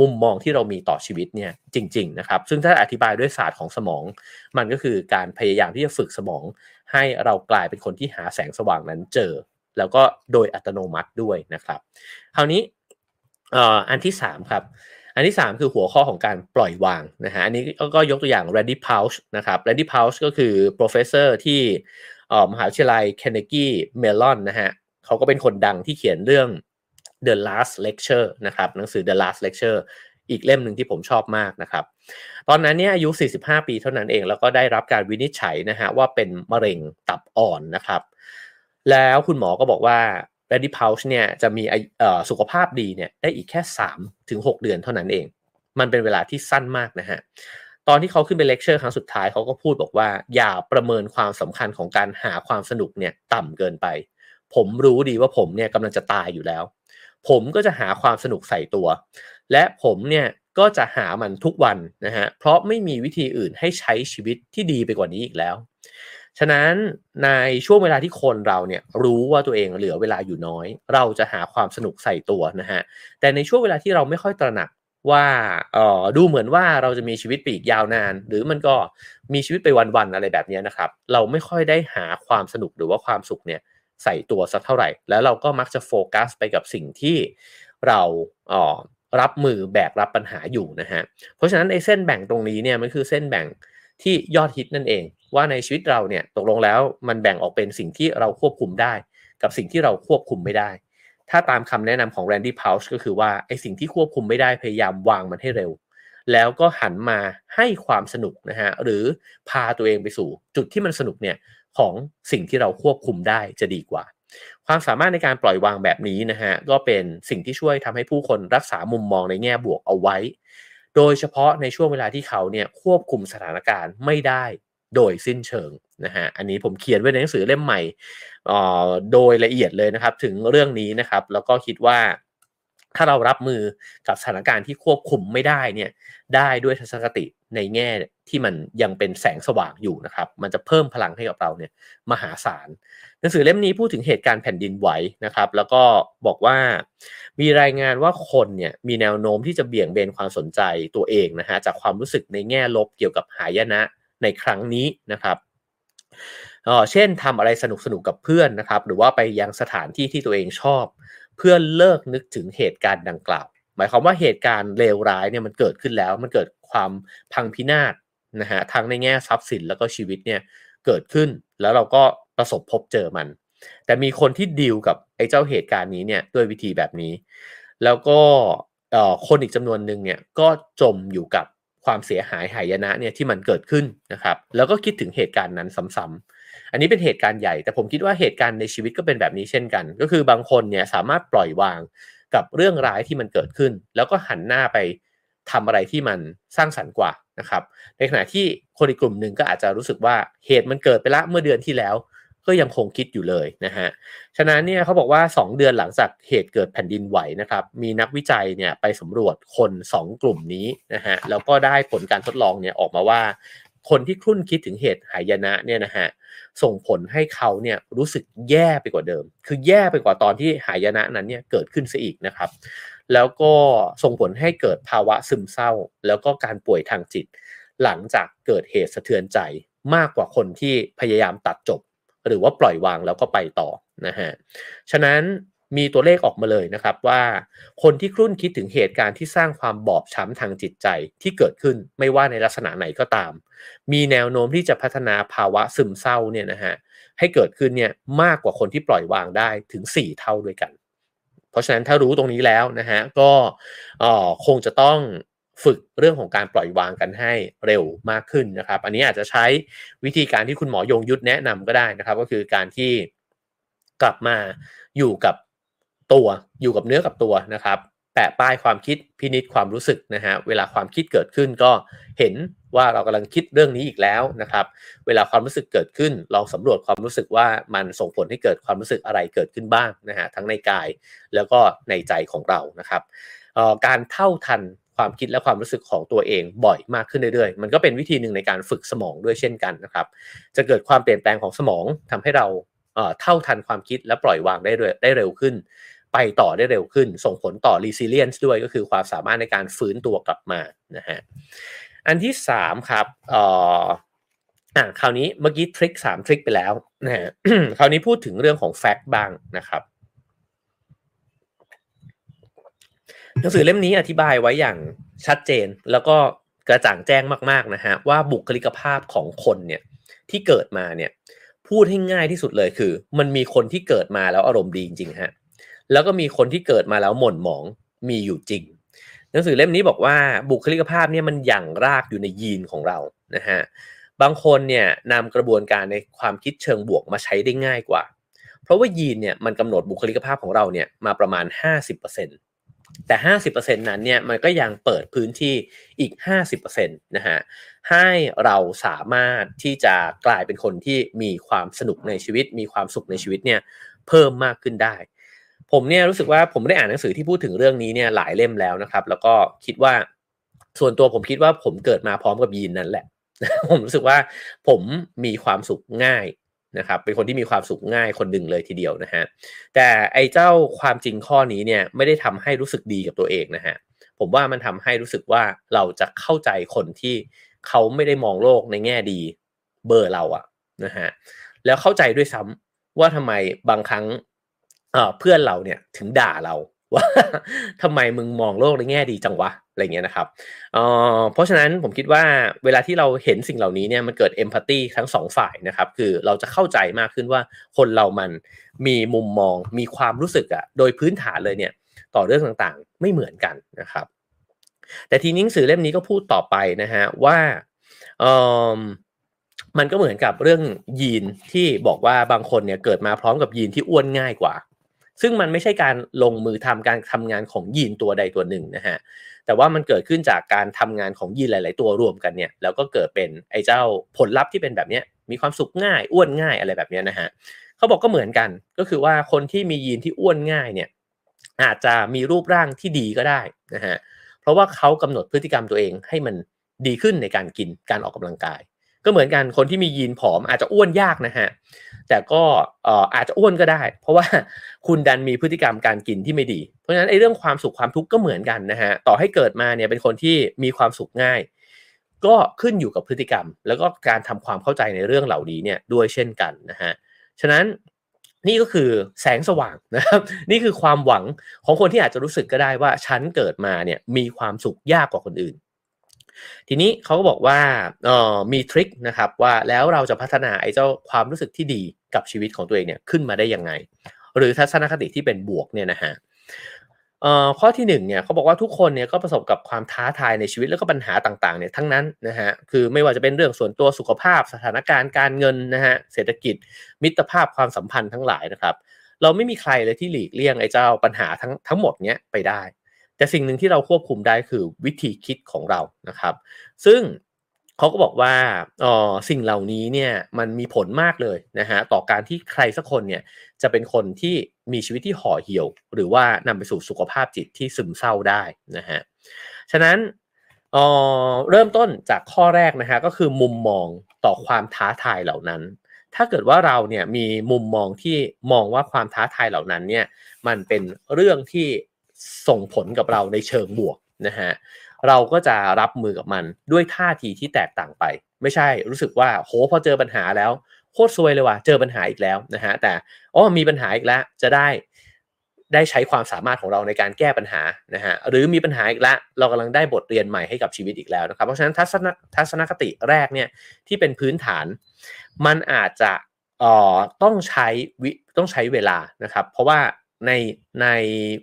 มุมมองที่เรามีต่อชีวิตเนี่ยจริง ๆ นะครับ ซึ่งถ้าอธิบายด้วยศาสตร์ของสมอง มันก็คือการพยายามที่จะฝึกสมอง ให้เรากลายเป็นคนที่หาแสงสว่างนั้นเจอ แล้วก็โดยอัตโนมัติด้วยนะครับ คราวนี้อันที่ 3 ครับ อันที่ 3 คือหัวข้อของการปล่อยวางนะฮะอันนี้ก็ยกตัวอย่าง Randy Pausch นะครับ Randy Pausch ก็คือ professor ที่มหาวิทยาลัย Carnegie Mellon นะฮะเขาก็เป็นคนดังที่เขียนเรื่อง The Last Lecture นะครับหนังสือ The Last Lecture อีกเล่มหนึ่งที่ผมชอบมากนะครับ ตอนนั้นเนี่ยอายุ 45 ปีเท่านั้นเอง แล้วก็ได้รับการวินิจฉัยนะฮะว่าเป็นมะเร็งตับอ่อนนะครับ แล้วคุณหมอก็บอกว่าแรดดี้พาวช์เนี่ยจะมีสุขภาพดีเนี่ยได้อีกแค่3ถึง6เดือนเท่านั้นเอง มันเป็นเวลาที่สั้นมากนะฮะตอนที่เขาขึ้นไปเลคเชอร์ครั้งสุดท้ายเขาก็พูดบอกว่า อย่าประเมินความสำคัญของการหาความสนุกเนี่ยต่ำเกินไป ผมรู้ดีว่าผมเนี่ยกำลังจะตายอยู่แล้ว ผมก็จะหาความสนุกใส่ตัว และผมเนี่ยก็จะหามันทุกวันนะฮะเพราะไม่มีวิธีอื่นให้ใช้ชีวิตที่ดีไปกว่านี้อีกแล้ว ฉะนั้นในช่วงเวลาที่คนเราเนี่ยรู้ว่าตัวเองเหลือเวลาอยู่น้อย เราจะหาความสนุกใส่ตัวนะฮะแต่ในช่วงเวลาที่เราไม่ค่อยตระหนักว่าเออดูเหมือนว่าเราจะมีชีวิตไปอีกยาวนาน หรือมันก็มีชีวิตไปวันๆอะไรแบบนี้นะครับ เราไม่ค่อยได้หาความสนุกหรือว่าความสุขเนี่ยใส่ตัวสักเท่าไหร่ แล้วเราก็มักจะโฟกัสไปกับสิ่งที่เราอ๋อรับมือแบกรับปัญหาอยู่นะฮะเพราะฉะนั้นไอ้เส้นแบ่งตรงนี้เนี่ยมันคือเส้นแบ่ง ที่ยอดฮิตนั่นเอง ว่าในชีวิตเราเนี่ยตกลงแล้วมันแบ่งออกเป็นสิ่งที่เราควบคุมได้ กับสิ่งที่เราควบคุมไม่ได้ ถ้าตามคำแนะนำของ Randy Pausch ก็คือว่าไอสิ่งที่ควบคุมไม่ได้พยายามวางมันให้เร็ว แล้วก็หันมาให้ความสนุกนะฮะหรือพาตัวเองไปสู่ จุดที่มันสนุกเนี่ยของสิ่งที่เราควบคุมได้จะดีกว่า ความสามารถในการปล่อยวางแบบนี้นะฮะก็เป็นสิ่งที่ช่วยทำให้ผู้คนรักษามุมมองในแง่บวกเอาไว้ โดยเฉพาะในช่วงเวลาที่เขาเนี่ยควบคุมสถานการณ์ไม่ได้โดยสิ้นเชิงนะฮะอันนี้ผมเขียนไว้ในหนังสือเล่มใหม่โดยละเอียดเลยนะครับ ถึงเรื่องนี้นะครับ แล้วก็คิดว่า ถ้าเรารับมือกับสถานการณ์ที่ควบคุมไม่ได้เนี่ยได้ด้วยทัศนคติในแง่ที่มันยังเป็นแสงสว่างอยู่นะครับ มันจะเพิ่มพลังให้กับเราเนี่ยมหาศาลหนังสือเล่มนี้พูดถึงเหตุการณ์แผ่นดินไหวนะครับ แล้วก็บอกว่ามีรายงานว่าคนเนี่ยมีแนวโน้มที่จะเบี่ยงเบนความสนใจตัวเองนะฮะจากความรู้สึกในแง่ลบเกี่ยวกับหายนะในครั้งนี้นะครับเช่นทำอะไรสนุกสนุกกับเพื่อนนะครับ หรือว่าไปยังสถานที่ที่ตัวเองชอบ เพื่อเลิกนึกถึงเหตุการณ์ดังกล่าว หมายความว่าเหตุการณ์เลวร้ายเนี่ยมันเกิดขึ้นแล้ว มันเกิดความพังพินาศนะฮะทั้งในแง่ทรัพย์สินแล้วก็ชีวิตเนี่ยเกิดขึ้นแล้วเราก็ประสบพบเจอมัน แต่มีคนที่ดีลกับไอ้เจ้าเหตุการณ์นี้เนี่ยด้วยวิธีแบบนี้ แล้วก็คนอีกจำนวนหนึ่งเนี่ยก็จมอยู่กับความเสียหายหายนะเนี่ยที่มันเกิดขึ้นนะครับ แล้วก็คิดถึงเหตุการณ์นั้นซ้ำๆ อันนี้เป็นเหตุการณ์ใหญ่ แต่ผมคิดว่าเหตุการณ์ในชีวิตก็เป็นแบบนี้เช่นกัน ก็คือบางคนเนี่ยสามารถปล่อยวางกับเรื่องร้ายที่มันเกิดขึ้น แล้วก็หันหน้าไปทำอะไรที่มันสร้างสรรค์กว่านะครับ ในขณะที่คนอีกกลุ่มหนึ่งก็อาจจะรู้สึกว่าเหตุมันเกิดไปละเมื่อเดือนที่แล้ว ก็ยังคงคิดอยู่เลยนะฮะ ฉะนั้นเนี่ยเขาบอกว่า 2 เดือนหลังจากเหตุเกิดแผ่นดินไหวนะครับ มีนักวิจัยเนี่ยไปสำรวจคน 2 กลุ่มนี้นะฮะ แล้วก็ได้ผลการทดลองเนี่ยออกมาว่า คนที่ครุ่นคิดถึงเหตุหายนะเนี่ยนะฮะ ส่งผลให้เขาเนี่ยรู้สึกแย่ไปกว่าเดิม คือแย่ไปกว่าตอนที่หายนะนั้นเนี่ยเกิดขึ้นซะอีกนะครับ แล้วก็ส่งผลให้เกิดภาวะซึมเศร้า แล้วก็การป่วยทางจิต หลังจากเกิดเหตุสะเทือนใจมากกว่าคนที่พยายามตัดจบ หรือว่าปล่อยวางแล้วก็ไปต่อนะฮะ ฉะนั้น มีตัวเลขออกมาเลยนะครับว่า คนที่ครุ่นคิดถึงเหตุการณ์ที่สร้างความบอบช้ำทางจิตใจที่เกิดขึ้นไม่ว่าในลักษณะไหนก็ตาม มีแนวโน้มที่จะพัฒนาภาวะซึมเศร้าเนี่ยนะฮะให้เกิดขึ้นเนี่ยมากกว่าคนที่ปล่อยวางได้ถึง 4 เท่าด้วยกัน เพราะฉะนั้นถ้ารู้ตรงนี้แล้วนะฮะก็คงจะต้องฝึกเรื่องของการปล่อยวางกันให้เร็วมากขึ้นนะครับ อันนี้อาจจะใช้วิธีการที่คุณหมอยงยุทธแนะนำก็ได้นะครับ ก็คือการที่กลับมาอยู่กับ ตัวอยู่กับเนื้อกับตัวนะครับแปะป้ายความคิดพินิษความรู้สึกนะฮะเวลาความคิดเกิดขึ้นก็เห็นว่าเรากำลังคิดเรื่องนี้อีกแล้วนะครับเวลาความรู้สึกเกิดขึ้น ลองสำรวจความรู้สึกว่ามันส่งผลให้เกิดความรู้สึกอะไรเกิดขึ้นบ้างนะฮะทั้งในกายแล้วก็ในใจของเรานะครับการเท่าทันความคิดและความรู้สึกของตัวเองบ่อยมากขึ้นเรื่อยๆ มันก็เป็นวิธีหนึ่งในการฝึกสมองด้วยเช่นกันนะครับ จะเกิดความเปลี่ยนแปลงของสมองทำให้เราเท่าทันความคิดและปล่อยวางได้ได้เร็วขึ้น ไปต่อได้เร็วขึ้น ส่งผลต่อ resilience ด้วยก็คือความสามารถในการฟื้นตัวกลับมานะฮะอันที่ 3 ครับอ่าคราวนี้เมื่อกี้ทริคสามทริคไปแล้วนะฮะคราวนี้พูดถึงเรื่องของแฟกต์บ้างนะครับหนังสือเล่มนี้อธิบายไว้อย่างชัดเจนแล้วก็กระจ่างแจ้งมากๆนะฮะว่าบุคลิกภาพของคนเนี่ยที่เกิดมาเนี่ยพูดให้ง่ายที่สุดเลยคือ มันมีคนที่เกิดมาแล้วอารมณ์ดีจริงๆฮะ แล้วก็มีคนที่เกิดมาแล้วหม่นหมองมีอยู่จริง หนังสือเล่มนี้บอกว่าบุคลิกภาพเนี่ยมันหยั่งรากอยู่ในยีนของเรานะฮะบางคนเนี่ยนำกระบวนการในความคิดเชิงบวกมาใช้ได้ง่ายกว่า เพราะว่ายีนเนี่ยมันกำหนดบุคลิกภาพของเราเนี่ยมาประมาณ 50%แต่ 50%นั้นเนี่ยมันก็ยังเปิดพื้นที่อีก 50%นะฮะให้เราสามารถที่จะกลายเป็นคนที่มีความสนุกในชีวิต มีความสุขในชีวิตเนี่ยเพิ่มมากขึ้นได้ ผมเนี่ยรู้สึกว่าผมได้อ่านหนังสือที่พูดถึงเรื่องนี้เนี่ยหลายเล่มแล้วนะครับ แล้วก็คิดว่าส่วนตัวผมคิดว่าผมเกิดมาพร้อมกับยีนนั่นแหละ ผมรู้สึกว่าผมมีความสุขง่ายนะครับ เป็นคนที่มีความสุขง่ายคนหนึ่งเลยทีเดียวนะฮะแต่ไอ้เจ้าความจริงข้อนี้เนี่ยไม่ได้ทำให้รู้สึกดีกับตัวเองนะฮะผมว่ามันทำให้รู้สึกว่าเราจะเข้าใจคนที่เขาไม่ได้มองโลกในแง่ดีเบอร์เราอะนะฮะแล้วเข้าใจด้วยซ้ำว่าทำไมบางครั้ง เพื่อนเราเนี่ยถึงด่าเราว่าทำไมมึงมองโลกในแง่ดีจังวะอะไรเงี้ยนะครับเเพราะฉะนั้นผมคิดว่าเวลาที่เราเห็นสิ่งเหล่านี้เนี่ยมันเกิดเอมพัตตีทั้งสองฝ่ายนะครับคือเราจะเข้าใจมากขึ้นว่าคนเรามันมีมุมมองมีความรู้สึกอะโดยพื้นฐานเลยเนี่ยต่อเรื่องต่างๆไม่เหมือนกันนะครับ แต่ทีนี้หนังสือเล่มนี้ก็พูดต่อไปนะฮะว่าเออมันก็เหมือนกับเรื่องยีนที่บอกว่าบางคนเนี่ยเกิดมาพร้อมกับยีนที่อ้วนง่ายกว่า ซึ่งมันไม่ใช่การลงมือทำการทำงานของยีนตัวใดตัวหนึ่งนะฮะแต่ว่ามันเกิดขึ้นจากการทำงานของยีนหลาย ๆ ตัวรวมกันเนี่ยแล้วก็เกิดเป็นไอ้เจ้าผลลัพธ์ที่เป็นแบบเนี้ยมีความสุขง่ายอ้วนง่ายอะไรแบบนี้นะฮะเขาบอกก็เหมือนกัน ก็คือว่าคนที่มียีนที่อ้วนง่ายเนี่ยอาจจะมีรูปร่างที่ดีก็ได้นะฮะเพราะว่าเขากำหนดพฤติกรรมตัวเองให้มันดีขึ้นในการกินการออกกำลังกาย ก็เหมือนกันคนที่มียีนผอมอาจจะอ้วนยากนะฮะ แต่ก็อาจจะอ้วนก็ได้ เพราะว่าคุณดันมีพฤติกรรมการกินที่ไม่ดี เพราะฉะนั้นไอ้เรื่องความสุขความทุกข์ก็เหมือนกันนะฮะต่อให้เกิดมาเนี่ยเป็นคนที่มีความสุขง่าย ก็ขึ้นอยู่กับพฤติกรรม แล้วก็การทำความเข้าใจในเรื่องเหล่านี้เนี่ยด้วยเช่นกันนะฮะฉะนั้นนี่ก็คือแสงสว่างนะครับ นี่คือความหวังของคนที่อาจจะรู้สึกก็ได้ว่าฉันเกิดมาเนี่ยมีความสุขยากกว่าคนอื่น ทีนี้เขาก็บอกว่าเออมีทริคนะครับว่าแล้วเราจะพัฒนาไอ้เจ้าความรู้สึกที่ดีกับชีวิตของตัวเองเนี่ยขึ้นมาได้ยังไง หรือทัศนคติที่เป็นบวกเนี่ยนะฮะข้อที่1เนี่ยเขาบอกว่าทุกคนเนี่ยก็ประสบกับความท้าทายในชีวิตแล้วก็ปัญหาต่างๆเนี่ยทั้งนั้นนะฮะคือไม่ว่าจะเป็นเรื่องส่วนตัวสุขภาพ สถานการณ์การเงินนะฮะเศรษฐกิจ มิตรภาพความสัมพันธ์ทั้งหลายนะครับ เราไม่มีใครเลยที่หลีกเลี่ยงไอ้เจ้าปัญหาทั้งทั้งหมดเนี้ยไปได้ แต่สิ่งหนึ่งที่เราควบคุมได้คือวิธีคิดของเรานะครับ ซึ่งเขาก็บอกว่าอ๋อสิ่งเหล่านี้เนี่ยมันมีผลมากเลยนะฮะต่อการที่ใครสักคนเนี่ยจะเป็นคนที่มีชีวิตที่ห่อเหี่ยว หรือว่านำไปสู่สุขภาพจิตที่ซึมเศร้าได้นะฮะฉะนั้นเออเริ่มต้นจากข้อแรกนะฮะก็คือมุมมองต่อความท้าทายเหล่านั้น ถ้าเกิดว่าเราเนี่ยมีมุมมองที่มองว่าความท้าทายเหล่านั้นเนี่ยมันเป็นเรื่องที่ ส่งผลกับเราในเชิงบวกนะฮะเราก็จะรับมือกับมันด้วยท่าทีที่แตกต่างไป ไม่ใช่รู้สึกว่าโหพอเจอปัญหาแล้วโคตรซวยเลยว่ะเจอปัญหาอีกแล้วนะฮะแต่อ๋อมีปัญหาอีกแล้วจะได้ได้ใช้ความสามารถของเราในการแก้ปัญหานะฮะหรือมีปัญหาอีกแล้วเรากำลังได้บทเรียนใหม่ให้กับชีวิตอีกแล้วนะครับเพราะฉะนั้นทัศนทัศนคติแรกเนี่ยที่เป็นพื้นฐาน มันอาจจะอ่อต้องใช้วิต้องใช้เวลานะครับ เพราะว่า ในใน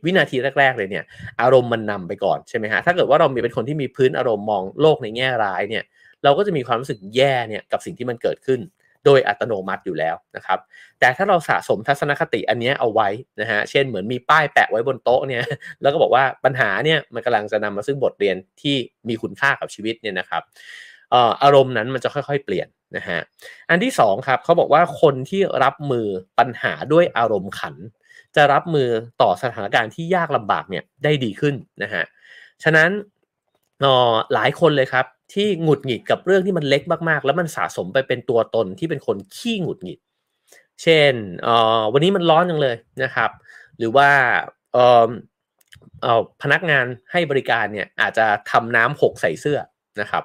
วินาทีแรก ๆ เลยเนี่ย อารมณ์มันนำไปก่อนใช่ไหมฮะถ้าเกิดว่าเรามีเป็นคนที่มีพื้นอารมณ์มองโลกในแง่ร้ายเนี่ยเราก็จะมีความรู้สึกแย่เนี่ยกับสิ่งที่มันเกิดขึ้น โดยอัตโนมัติอยู่แล้วนะครับ แต่ถ้าเราสะสมทัศนคติอันนี้เอาไว้นะฮะเช่นเหมือนมีป้ายแปะไว้บนโต๊ะเนี่ยแล้วก็บอกว่าปัญหาเนี่ยมันกำลังจะนำมาซึ่งบทเรียนที่มีคุณค่ากับชีวิตเนี่ยนะครับอารมณ์นั้นมันจะค่อยๆ เปลี่ยนนะฮะอันที่2ครับเขาบอกว่าคนที่รับมือปัญหาด้วยอารมณ์ขัน จะรับมือต่อสถานการณ์ที่ยากลำบากเนี่ยได้ดีขึ้นนะฮะฉะนั้นหลายคนเลยครับที่หงุดหงิดกับเรื่องที่มันเล็กมากๆ แล้วมันสะสมไปเป็นตัวตนที่เป็นคนขี้หงุดหงิด เช่นวันนี้มันร้อนจังเลยนะครับ หรือว่าพนักงานให้บริการเนี่ยอาจจะทำน้ำหกใส่เสื้อนะครับ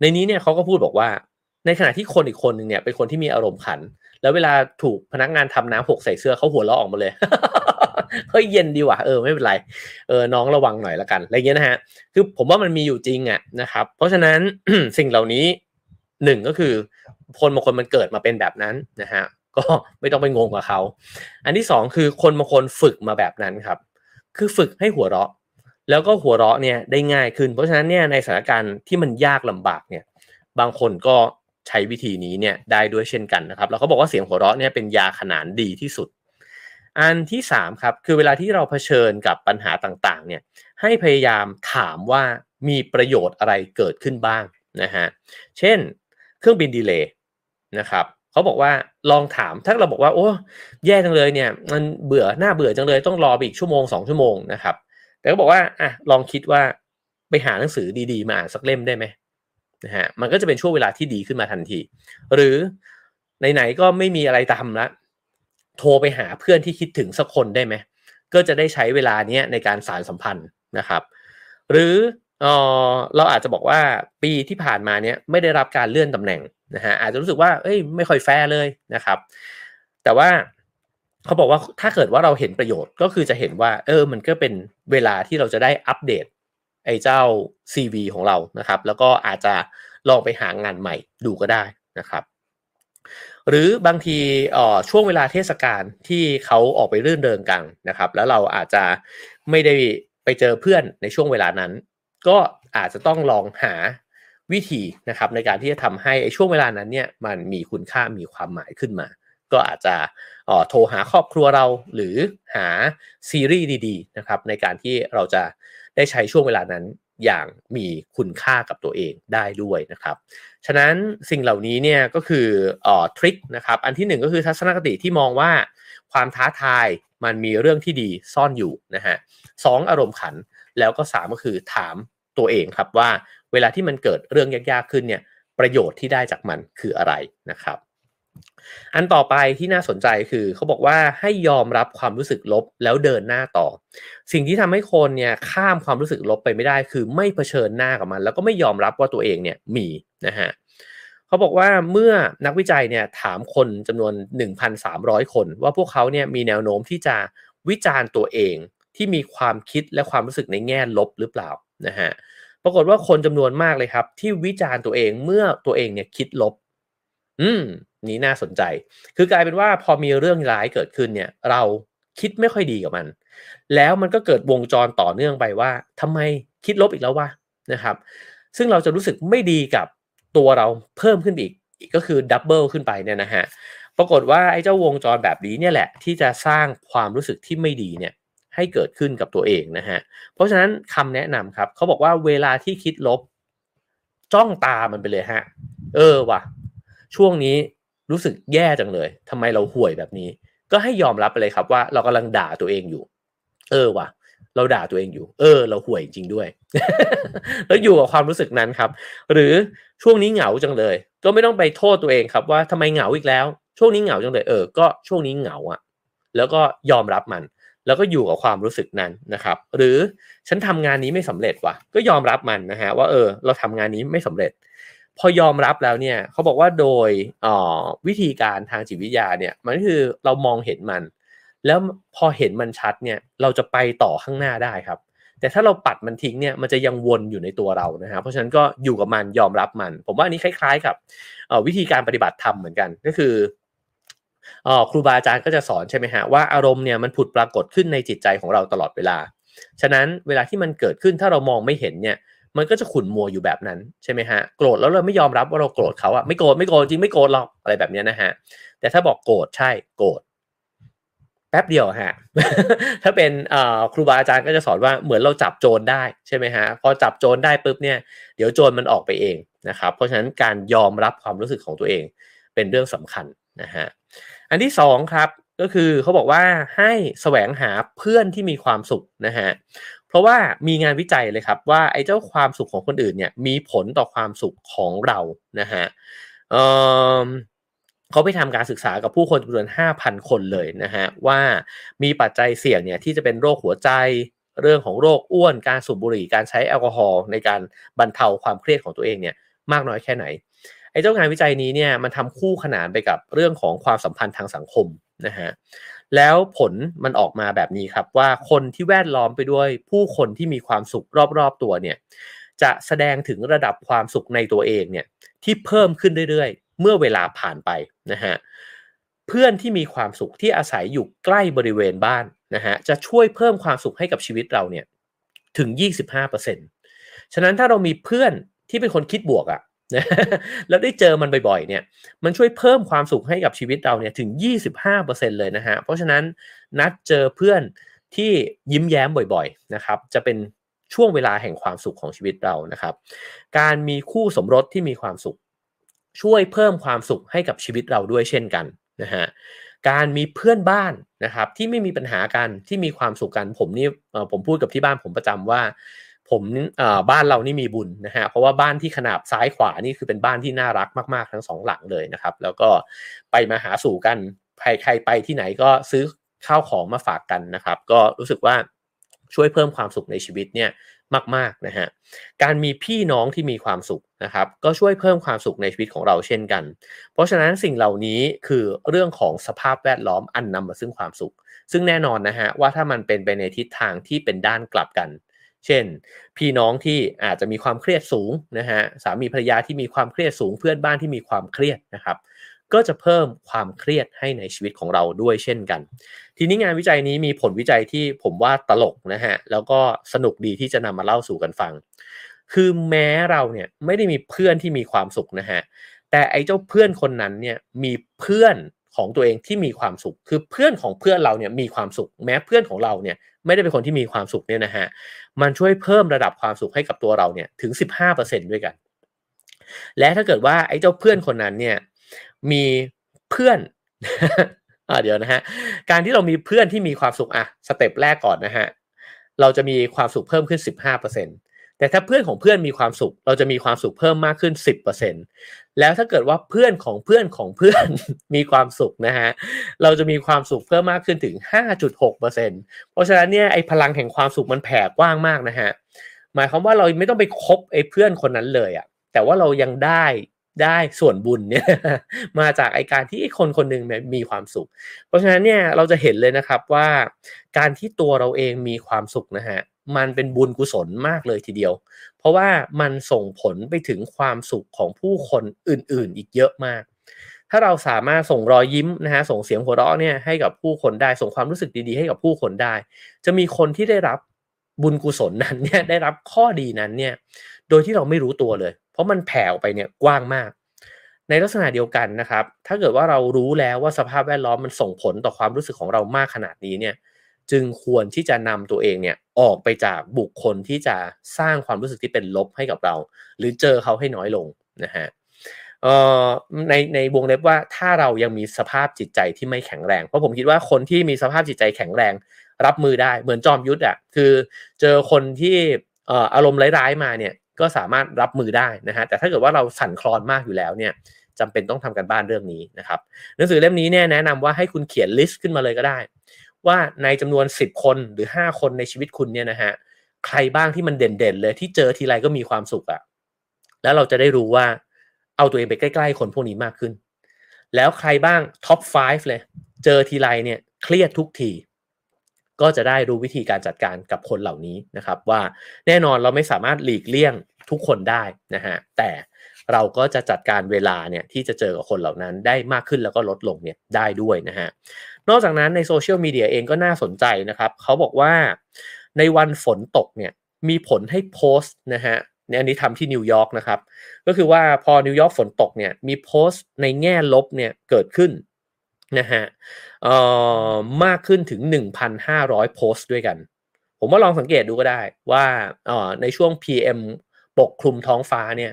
ในนี้เนี่ยเขาก็พูดบอกว่า ในขณะที่คนอีกคนหนึ่งเนี่ยเป็นคนที่มีอารมณ์ขัน แล้วเวลาถูกพนักงานทำน้ำหกใส่เสื้อเขาหัวเราะออกมาเลยเฮ้ยเย็นดีว่ะเออไม่เป็นไรเออน้องระวังหน่อยละกันอะไรเงี้ยนะฮะคือผมว่ามันมีอยู่จริงอะนะครับ เพราะฉะนั้นสิ่งเหล่านี้หนึ่งก็คือคนบางคนมันเกิดมาเป็นแบบนั้นนะฮะก็ไม่ต้องไปงงกับเขาอันที่สองคือคนบางคนฝึกมาแบบนั้นครับ คือฝึกให้หัวเราะ แล้วก็หัวเราะเนี่ยได้ง่ายขึ้น เพราะฉะนั้นเนี่ยในสถานการณ์ที่มันยากลำบากเนี่ย บางคนก็ ใช้วิธีนี้เนี่ยได้ด้วยเช่นกันนะครับแล้วเขาบอกว่าเสียงหัวเราะเนี่ยเป็นยาขนานดีที่สุด อันที่3ครับคือเวลาที่เราเผชิญกับปัญหาต่างๆเนี่ยให้พยายามถามว่ามีประโยชน์อะไรเกิดขึ้นบ้างนะฮะเช่น เครื่องบินดีเลย์นะครับเขาบอกว่าลองถามถ้าเราบอกว่า โอ้แย่จังเลยเนี่ยมันเบื่อหน้าเบื่อจังเลยต้องรอไปอีกชั่วโมง 2 ชั่วโมงนะครับแต่ก็บอกว่าอะลองคิดว่าไปหาหนังสือดีๆ มาอ่านสักเล่มได้ไหม นะฮะมันก็จะเป็นช่วงเวลาที่ดีขึ้นมาทันที หรือไหนๆก็ไม่มีอะไรทำล้วโทรไปหาเพื่อนที่คิดถึงสักคนได้ไหมก็จะได้ใช้เวลาเนี้ยในการสารสัมพันธ์นะครับ หรือเออเราอาจจะบอกว่าปีที่ผ่านมาเนี้ยไม่ได้รับการเลื่อนตำแหน่งนะฮะอาจจะรู้สึกว่าเอ้ยไม่ค่อยแฟร์เลยนะครับ แต่ว่าเขาบอกว่าถ้าเกิดว่าเราเห็นประโยชน์ก็คือจะเห็นว่า เออ มันก็เป็นเวลาที่เราจะได้อัปเดต ไอ้เจ้า CV ของเรานะครับ แล้วก็อาจจะลองไปหางานใหม่ดูก็ได้นะครับ หรือบางทีช่วงเวลาเทศกาลที่เขาออกไปรื่นเริงกันนะครับ แล้วเราอาจจะไม่ได้ไปเจอเพื่อนในช่วงเวลานั้น ก็อาจจะต้องลองหาวิธีนะครับในการที่จะทำให้ช่วงเวลานั้นเนี่ยมันมีคุณค่ามีความหมายขึ้นมา ก็อาจจะโทรหาครอบครัวเราหรือหาซีรีส์ดีๆนะครับในการที่เราจะ ได้ใช้ช่วงเวลานั้นอย่างมีคุณค่ากับตัวเองได้ด้วยนะครับ ฉะนั้นสิ่งเหล่านี้เนี่ยก็คือออทริคนะครับ อันที่หนึ่งก็คือทัศนคติที่มองว่าความท้าทายมันมีเรื่องที่ดีซ่อนอยู่นะฮะสองอารมณ์ขันแล้วก็สามก็คือถามตัวเองครับว่า เวลาที่มันเกิดเรื่องยากๆขึ้นเนี่ยประโยชน์ที่ได้จากมันคืออะไรนะครับ อันต่อไปที่น่าสนใจคือเขาบอกว่าให้ยอมรับความรู้สึกลบแล้วเดินหน้าต่อ สิ่งที่ทำให้คนเนี่ยข้ามความรู้สึกลบไปไม่ได้ คือไม่เผชิญหน้ากับมัน แล้วก็ไม่ยอมรับว่าตัวเองเนี่ยมีนะฮะเขาบอกว่าเมื่อนักวิจัยเนี่ยถามคนจำนวน 1,300 คน ว่าพวกเขาเนี่ยมีแนวโน้มที่จะวิจารณ์ตัวเองที่มีความคิดและความรู้สึกในแง่ลบหรือเปล่านะฮะปรากฏว่าคนจำนวนมากเลยครับ ที่วิจารณ์ตัวเองเมื่อตัวเองเนี่ยคิดลบ อืม นี้น่าสนใจ คือกลายเป็นว่าพอมีเรื่องร้ายเกิดขึ้นเนี่ยเราคิดไม่ค่อยดีกับมัน แล้วมันก็เกิดวงจรต่อเนื่องไปว่าทำไมคิดลบอีกแล้ววะนะครับ ซึ่งเราจะรู้สึกไม่ดีกับตัวเราเพิ่มขึ้นอีกก็คือดับเบิลขึ้นไปเนี่ยนะฮะปรากฏว่าไอ้เจ้าวงจรแบบนี้เนี่ยแหละที่จะสร้างความรู้สึกที่ไม่ดีเนี่ยให้เกิดขึ้นกับตัวเองนะฮะเพราะฉะนั้นคำแนะนำครับเขาบอกว่าเวลาที่คิดลบ จ้องตามันไปเลยฮะ เออว่ะช่วงนี้ รู้สึกแย่จังเลยทำไมเราห่วยแบบนี้ ก็ให้ยอมรับไปเลยครับว่าเรากำลังด่าตัวเองอยู่ เออว่ะ เราด่าตัวเองอยู่ เออ เราห่วยจริงด้วย แล้วอยู่กับความรู้สึกนั้นครับ หรือช่วงนี้เหงาจังเลย ก็ไม่ต้องไปโทษตัวเองครับว่าทำไมเหงาอีกแล้ว ช่วงนี้เหงาจังเลย เออ ก็ช่วงนี้เหงาอะแล้วก็ยอมรับมัน แล้วก็อยู่กับความรู้สึกนั้นนะครับ หรือฉันทำงานนี้ไม่สำเร็จว่ะ ก็ยอมรับมันนะฮะว่าเออ เราทำงานนี้ไม่สำเร็จ พอยอมรับแล้วเนี่ยเขาบอกว่าโดยวิธีการทางจิตวิทยาเนี่ยมันคือเรามองเห็นมัน แล้วพอเห็นมันชัดเนี่ยเราจะไปต่อข้างหน้าได้ครับ แต่ถ้าเราปัดมันทิ้งเนี่ยมันจะยังวนอยู่ในตัวเรานะฮะเพราะฉะนั้นก็อยู่กับมันยอมรับมัน ผมว่าอันนี้คล้าย ๆ กับวิธีการปฏิบัติธรรมเหมือนกันก็คือครูบาอาจารย์ก็จะสอนใช่ไหมฮะว่าอารมณ์เนี่ยมันผุดปรากฏขึ้นในจิตใจของเราตลอดเวลา ฉะนั้นเวลาที่มันเกิดขึ้นถ้าเรามองไม่เห็นเนี่ย มันก็จะขุ่นมัวอยู่แบบนั้นใช่ไหมฮะโกรธแล้วเราไม่ยอมรับว่าเราโกรธเขาอะไม่โกรธไม่โกรธจริงไม่โกรธหรอกอะไรแบบนี้นะฮะแต่ถ้าบอกโกรธใช่โกรธแป๊บเดียวฮะ ถ้าเป็นครูบาอาจารย์ก็จะสอนว่าเหมือนเราจับโจรได้ใช่ไหมฮะ พอจับโจรได้ปุ๊บเนี่ยเดี๋ยวโจรมันออกไปเองนะครับ เพราะฉะนั้นการยอมรับความรู้สึกของตัวเองเป็นเรื่องสำคัญนะฮะ อันที่สองครับก็คือเขาบอกว่าให้แสวงหาเพื่อนที่มีความสุขนะฮะ เพราะว่ามีงานวิจัยเลยครับว่าไอ้เจ้าความสุขของคนอื่นเนี่ยมีผลต่อความสุขของเรานะฮะเเขาไปทำการศึกษากับผู้คนจำนวน 5,000 คนเลยนะฮะว่ามีปัจจัยเสี่ยงเนี่ยที่จะเป็นโรคหัวใจเรื่องของโรคอ้วนการสูบบุหรี่การใช้แอลกอฮอล์ในการบรรเทาความเครียดของตัวเองเนี่ยมากน้อยแค่ไหนไอ้เจ้างานวิจัยนี้เนี่ยมันทำคู่ขนานไปกับเรื่องของความสัมพันธ์ทางสังคมนะฮะ แล้วผลมันออกมาแบบนี้ครับว่าคนที่แวดล้อมไปด้วยผู้คนที่มีความสุขรอบๆตัวเนี่ยจะแสดงถึงระดับความสุขในตัวเองเนี่ยที่เพิ่มขึ้นเรื่อยๆ เมื่อเวลาผ่านไปนะฮะเพื่อนที่มีความสุขที่อาศัยอยู่ใกล้บริเวณบ้านนะฮะจะช่วยเพิ่มความสุขให้กับชีวิตเราเนี่ยถึง 25%ฉะนั้นถ้าเรามีเพื่อนที่เป็นคนคิดบวกอะ นะแล้วได้เจอมันบ่อยๆเนี่ยมันช่วยเพิ่มความสุขให้กับชีวิตเราเนี่ยถึง 25%เลยนะฮะเพราะฉะนั้นนัดเจอเพื่อนที่ยิ้มแย้มบ่อยๆนะครับจะเป็นช่วงเวลาแห่งความสุขของชีวิตเรานะครับ การมีคู่สมรสที่มีความสุข ช่วยเพิ่มความสุขให้กับชีวิตเราด้วยเช่นกันนะฮะการมีเพื่อนบ้านนะครับที่ไม่มีปัญหากันที่มีความสุขกันผมนี่ผมพูดกับที่บ้านผมประจำว่า ผมบ้านเรานี่มีบุญนะฮะเพราะว่าบ้านที่ขนาบซ้ายขวานี่คือเป็นบ้านที่น่ารักมากๆ ทั้งสองหลังเลยนะครับ แล้วก็ไปมาหาสู่กันใครใครไปที่ไหนก็ซื้อข้าวของมาฝากกันนะครับ ก็รู้สึกว่าช่วยเพิ่มความสุขในชีวิตเนี่ยมากๆนะฮะการมีพี่น้องที่มีความสุขนะครับ ก็ช่วยเพิ่มความสุขในชีวิตของเราเช่นกัน เพราะฉะนั้นสิ่งเหล่านี้คือเรื่องของสภาพแวดล้อมอันนำมาซึ่งความสุข ซึ่งแน่นอนนะฮะว่าถ้ามันเป็นไปในทิศทางที่เป็นด้านกลับกัน เช่น พี่น้องที่อาจจะมีความเครียดสูงนะฮะสามีภรรยาที่มีความเครียดสูงเพื่อนบ้านที่มีความเครียดนะครับ ก็จะเพิ่มความเครียดให้ในชีวิตของเราด้วยเช่นกัน ทีนี้งานวิจัยนี้มีผลวิจัยที่ผมว่าตลกนะฮะแล้วก็สนุกดีที่จะนำมาเล่าสู่กันฟัง คือแม้เราเนี่ยไม่ได้มีเพื่อนที่มีความสุขนะฮะแต่ไอ้เจ้าเพื่อนคนนั้นเนี่ยมีเพื่อน ของตัวเองที่มีความสุข คือเพื่อนของเพื่อนเราเนี่ยมีความสุข แม้เพื่อนของเราเนี่ยไม่ได้เป็นคนที่มีความสุขเนี่ยนะฮะมันช่วยเพิ่มระดับความสุขให้กับตัวเราเนี่ยถึง 15%ด้วยกัน และถ้าเกิดว่าไอ้เจ้าเพื่อนคนนั้นเนี่ยมีเพื่อนอ่าเดี๋ยวนะฮะการที่เรามีเพื่อนที่มีความสุขอะสเต็ปแรกก่อนนะฮะเราจะมีความสุขเพิ่มขึ้น 15% แต่ถ้าเพื่อนของเพื่อนมีความสุข เราจะมีความสุขเพิ่มมากขึ้น 10%แล้วถ้าเกิดว่าเพื่อนของเพื่อนของเพื่อนมีความสุขนะฮะเราจะมีความสุขเพิ่มมากขึ้นถึง 5.6%เพราะฉะนั้นเนี่ยไอ้พลังแห่งความสุขมันแผ่กว้างมากนะฮะหมายความว่าเราไม่ต้องไปคบไอ้เพื่อนคนนั้นเลยอะแต่ว่าเรายังได้ได้ส่วนบุญเนี่ยมาจากไอการที่คนคนหนึ่งมีความสุข เพราะฉะนั้นเนี่ยเราจะเห็นเลยนะครับว่าการที่ตัวเราเองมีความสุขนะฮะ มันเป็นบุญกุศลมากเลยทีเดียว เพราะว่ามันส่งผลไปถึงความสุขของผู้คนอื่นๆ อีกเยอะมาก ถ้าเราสามารถส่งรอยยิ้มนะฮะส่งเสียงหัวเราะเนี่ยให้กับผู้คนได้ส่งความรู้สึกดีๆ ให้กับผู้คนได้ จะมีคนที่ได้รับบุญกุศลนั้นเนี่ยได้รับข้อดีนั้นเนี่ยโดยที่เราไม่รู้ตัวเลย เพราะมันแผ่ออกไปเนี่ยกว้างมาก ในลักษณะเดียวกันนะครับ ถ้าเกิดว่าเรารู้แล้วว่าสภาพแวดล้อมมันส่งผลต่อความรู้สึกของเรามากขนาดนี้เนี่ย จึงควรที่จะนำตัวเองเนี่ยออกไปจากบุคคลที่จะสร้างความรู้สึกที่เป็นลบให้กับเรา หรือเจอเขาให้น้อยลงนะฮะในในวงเล็บว่าถ้าเรายังมีสภาพจิตใจที่ไม่แข็งแรง เพราะผมคิดว่าคนที่มีสภาพจิตใจแข็งแรงรับมือได้เหมือนจอมยุทธอะคือเจอคนที่อารมณ์ร้ายๆมาเนี่ยก็สามารถรับมือได้นะฮะแต่ถ้าเกิดว่าเราสั่นคลอนมากอยู่แล้วเนี่ยจำเป็นต้องทำการบ้านเรื่องนี้นะครับหนังสือเล่มนี้เนี่ยแนะนำว่าให้คุณเขียน list ขึ้นมาเลยก็ได้ ว่าในจำนวน 10 คนหรือ 5 คนในชีวิตคุณเนี่ยนะฮะใครบ้างที่มันเด่นๆเลยที่เจอทีไรก็มีความสุขอะแล้วเราจะได้รู้ว่าเอาตัวเองไปใกล้ ๆ คนพวกนี้มากขึ้น แล้วใครบ้างท็อป 5 เลย เจอทีไรเนี่ยเครียดทุกที ก็จะได้รู้วิธีการจัดการกับคนเหล่านี้นะครับ ว่าแน่นอนเราไม่สามารถหลีกเลี่ยงทุกคนได้นะฮะแต่ เราก็จะจัดการเวลาเนี่ยที่จะเจอกับคนเหล่านั้นได้มากขึ้นแล้วก็ลดลงเนี่ยได้ด้วยนะฮะนอกจากนั้นในโซเชียลมีเดียเองก็น่าสนใจนะครับเขาบอกว่าในวันฝนตกเนี่ยมีผลให้โพสต์นะฮะในอันนี้ทำที่นิวยอร์กนะครับ ก็คือว่าพอนิวยอร์กฝนตกเนี่ยมีโพสต์ในแง่ลบเนี่ยเกิดขึ้นนะฮะมากขึ้นถึง 1,500 โพสต์ด้วยกัน ผมว่าลองสังเกตดูก็ได้ว่าอ๋อในช่วง PM ปกคลุมท้องฟ้าเนี่ย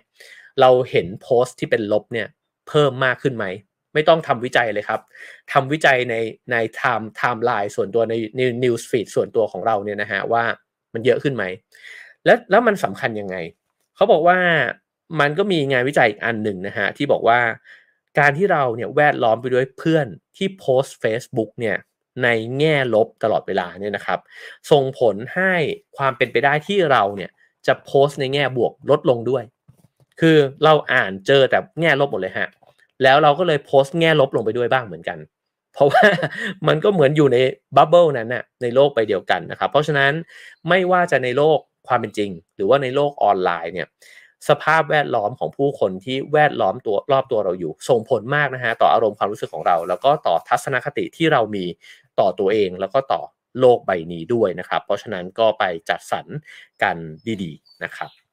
เราเห็นโพสต์ที่เป็นลบเนี่ยเพิ่มมากขึ้นไหม ไม่ต้องทำวิจัยเลยครับทำวิจัยในใน time timeline ส่วนตัวใน news feed ส่วนตัวของเราเนี่ยนะฮะว่ามันเยอะขึ้นไหม แล้วแล้วมันสำคัญยังไง เขาบอกว่ามันก็มีงานวิจัยอีกอันหนึ่งนะฮะที่บอกว่าการที่เราเนี่ยแวดล้อมไปด้วยเพื่อนที่โพสต์ Facebook เนี่ยในแง่ลบตลอดเวลาเนี่ยนะครับ ส่งผลให้ความเป็นไปได้ที่เราเนี่ยจะโพสต์ในแง่บวกลดลงด้วย คือเราอ่านเจอแต่แง่ลบหมดเลยฮะ แล้วเราก็เลยโพสต์แง่ลบลงไปด้วยบ้างเหมือนกัน เพราะว่ามันก็เหมือนอยู่ในบับเบิลนั้นนะ่ะในโลกไปเดียวกันนะครับ เพราะฉะนั้นไม่ว่าจะในโลกความเป็นจริง หรือว่าในโลกออนไลน์เนี่ยสภาพแวดล้อมของผู้คนที่แวดล้อมตัวรอบตัวเราอยู่ ส่งผลมากนะฮะต่ออารมณ์ความรู้สึกของเรา แล้วก็ต่อทัศนคติที่เรามีต่อตัวเอง แล้วก็ต่อโลกใบนี้ด้วยนะครับ เพราะฉะนั้นก็ไปจัดสรรกันดีๆนะครับ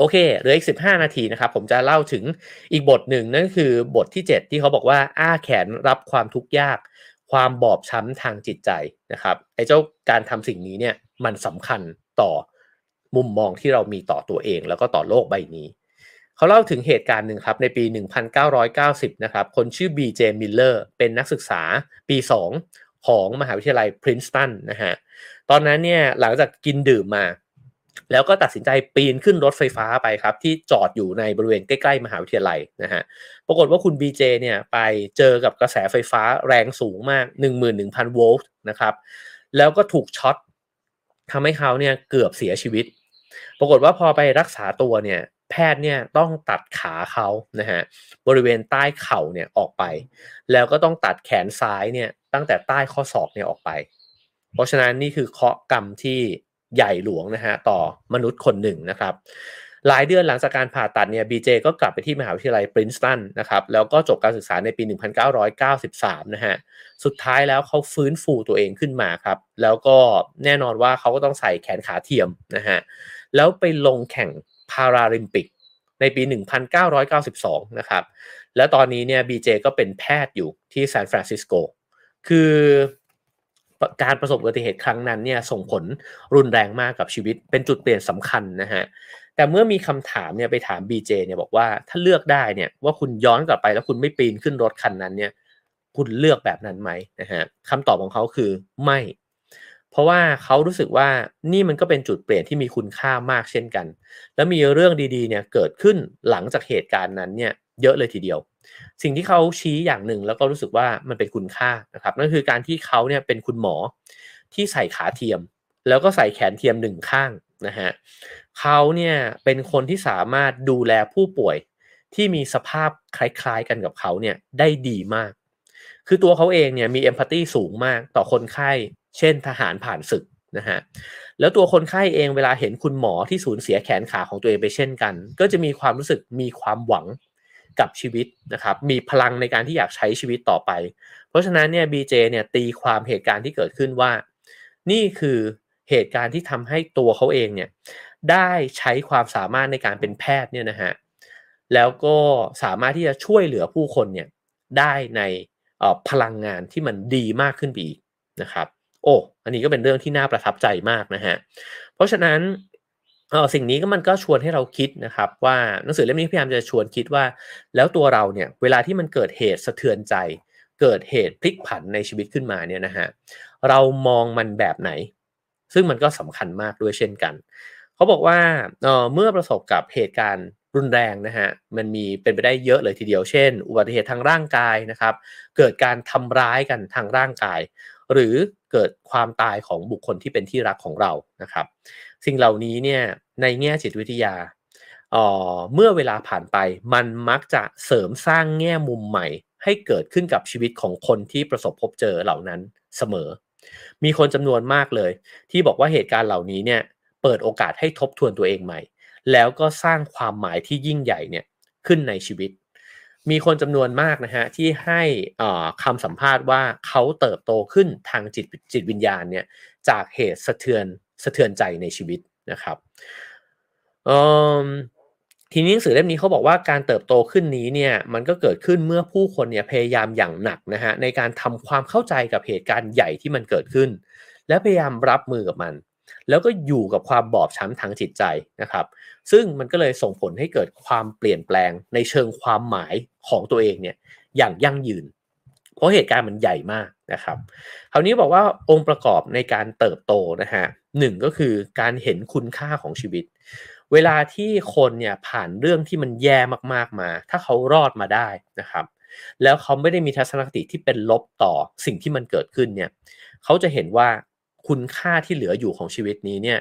โอเคเหลืออีก 15 นาทีนะครับผมจะเล่าถึงอีกบทหนึ่งนั่นคือบทที่ 7 ที่เขาบอกว่าอ้าแขนรับความทุกข์ยาก ความบอบช้ำทางจิตใจนะครับไอ้เจ้าการทำสิ่งนี้เนี่ยมันสำคัญต่อมุมมองที่เรามีต่อตัวเอง แล้วก็ต่อโลกใบนี้ เขาเล่าถึงเหตุการณ์หนึ่งครับในปี 1990 นะครับคนชื่อ B.J. Miller เป็นนักศึกษาปี 2 ของมหาวิทยาลัยพรินสตันนะฮะตอนนั้นเนี่ยหลังจากกินดื่มมา แล้วก็ตัดสินใจปีนขึ้นรถไฟฟ้าไปครับ ที่จอดอยู่ในบริเวณใกล้ๆ มหาวิทยาลัยนะฮะปรากฏว่าคุณ BJ เนี่ยไปเจอกับกระแสไฟฟ้าแรงสูงมาก 11,000 โวลต์นะครับ แล้วก็ถูกช็อตทำให้เขาเนี่ยเกือบเสียชีวิต ปรากฏว่าพอไปรักษาตัวเนี่ยแพทย์เนี่ยต้องตัดขาเขานะฮะบริเวณใต้เข่าเนี่ยออกไป แล้วก็ต้องตัดแขนซ้ายเนี่ยตั้งแต่ใต้ข้อศอกเนี่ยออกไป เพราะฉะนั้นนี่คือเคาะกรรมที่ ใหญ่หลวงนะฮะต่อมนุษย์คนหนึ่งนะครับ หลายเดือนหลังจากการผ่าตัดเนี่ยบีเจก็กลับไปที่มหาวิทยาลัยปรินสตันนะครับแล้วก็จบการศึกษาในปี 1993 นะฮะสุดท้ายแล้วเขาฟื้นฟูตัวเองขึ้นมาครับ แล้วก็แน่นอนว่าเขาก็ต้องใส่แขนขาเทียมนะฮะแล้วไปลงแข่งพาราลิมปิกในปี 1992 นะครับ แล้วตอนนี้เนี่ยบีเจก็เป็นแพทย์อยู่ที่ซานฟรานซิสโก คือ การประสบอุบัติเหตุครั้งนั้นเนี่ยส่งผลรุนแรงมากกับชีวิต เป็นจุดเปลี่ยนสำคัญนะฮะแต่เมื่อมีคำถามเนี่ยไปถามบีเจเนี่ยบอกว่าถ้าเลือกได้เนี่ยว่าคุณย้อนกลับไปแล้วคุณไม่ปีนขึ้นรถคันนั้นเนี่ยคุณเลือกแบบนั้นไหมนะฮะคำตอบของเขาคือไม่ เพราะว่าเขารู้สึกว่านี่มันก็เป็นจุดเปลี่ยนที่มีคุณค่ามากเช่นกัน แล้วมีเรื่องดีๆเนี่ยเกิดขึ้นหลังจากเหตุการณ์นั้นเนี่ยเยอะเลยทีเดียว สิ่งที่เขาชี้อย่างหนึ่งแล้วก็รู้สึกว่ามันเป็นคุณค่านะครับนั่นคือการที่เขาเนี่ยเป็นคุณหมอที่ใส่ขาเทียม แล้วก็ใส่แขนเทียมหนึ่งข้างนะฮะเขาเนี่ยเป็นคนที่สามารถดูแลผู้ป่วยที่มีสภาพคล้ายๆกันกับเขาเนี่ยได้ดีมาก คือตัวเขาเองเนี่ยมีเอมพัตตีสูงมากต่อคนไข้ เช่นทหารผ่านศึกนะฮะแล้วตัวคนไข้เองเวลาเห็นคุณหมอที่สูญเสียแขนขาของตัวเองไปเช่นกัน ก็จะมีความรู้สึกมีความหวัง กับชีวิตนะครับ มีพลังในการที่อยากใช้ชีวิตต่อไป เพราะฉะนั้นเนี่ยบีเจเนี่ยตีความเหตุการณ์ที่เกิดขึ้นว่า นี่คือเหตุการณ์ที่ทำให้ตัวเขาเองเนี่ยได้ใช้ความสามารถในการเป็นแพทย์เนี่ยนะฮะแล้วก็สามารถที่จะช่วยเหลือผู้คนเนี่ยได้ในพลังงานที่มันดีมากขึ้นไปอีกนะครับ โอ้ อันนี้ก็เป็นเรื่องที่น่าประทับใจมากนะฮะ เพราะฉะนั้น เออสิ่งนี้ก็มันก็ชวนให้เราคิดนะครับ ว่าหนังสือเล่มนี้พยายามจะชวนคิดว่า แล้วตัวเราเนี่ยเวลาที่มันเกิดเหตุสะเทือนใจ เกิดเหตุพลิกผันในชีวิตขึ้นมาเนี่ยนะฮะเรามองมันแบบไหน ซึ่งมันก็สำคัญมากด้วยเช่นกันเขาบอกว่าเออเมื่อประสบกับเหตุการณ์รุนแรงนะฮะมันมีเป็นไปได้เยอะเลยทีเดียวเช่น อุบัติเหตุทางร่างกายนะครับ เกิดการทำร้ายกันทางร่างกาย หรือเกิดความตายของบุคคลที่เป็นที่รักของเรานะครับ สิ่งเหล่านี้เนี่ยในแง่จิตวิทยาเเมื่อเวลาผ่านไปมันมักจะเสริมสร้างแง่มุมใหม่ ให้เกิดขึ้นกับชีวิตของคนที่ประสบพบเจอเหล่านั้นเสมอ มีคนจำนวนมากเลย ที่บอกว่าเหตุการณ์เหล่านี้เนี่ยเปิดโอกาสให้ทบทวนตัวเองใหม่ แล้วก็สร้างความหมายที่ยิ่งใหญ่เนี่ยขึ้นในชีวิต มีคนจำนวนมากนะฮะที่ให้คำสัมภาษณ์ว่าเขาเติบโตขึ้นทางจิตจิตวิญญาณเนี่ยจากเหตุสะเทือน สะเทือนใจในชีวิตนะครับทีนี้หนังสือเล่มนี้เขาบอกว่าการเติบโตขึ้นนี้เนี่ยมันก็เกิดขึ้นเมื่อผู้คนเนี่ยพยายามอย่างหนักนะฮะในการทำความเข้าใจกับเหตุการณ์ใหญ่ที่มันเกิดขึ้น และพยายามรับมือกับมัน แล้วก็อยู่กับความบอบช้ำทางจิตใจนะครับ ซึ่งมันก็เลยส่งผลให้เกิดความเปลี่ยนแปลงในเชิงความหมายของตัวเองเนี่ยอย่างยั่งยืน เพราะเหตุการณ์มันใหญ่มากนะครับ คราวนี้บอกว่าองค์ประกอบในการเติบโตนะฮะ หนึ่งก็คือการเห็นคุณค่าของชีวิต เวลาที่คนเนี่ยผ่านเรื่องที่มันแย่มากๆมา ถ้าเขารอดมาได้นะครับ แล้วเขาไม่ได้มีทัศนคติที่เป็นลบต่อสิ่งที่มันเกิดขึ้นเนี่ยเขาจะเห็นว่าคุณค่าที่เหลืออยู่ของชีวิตนี้เนี่ย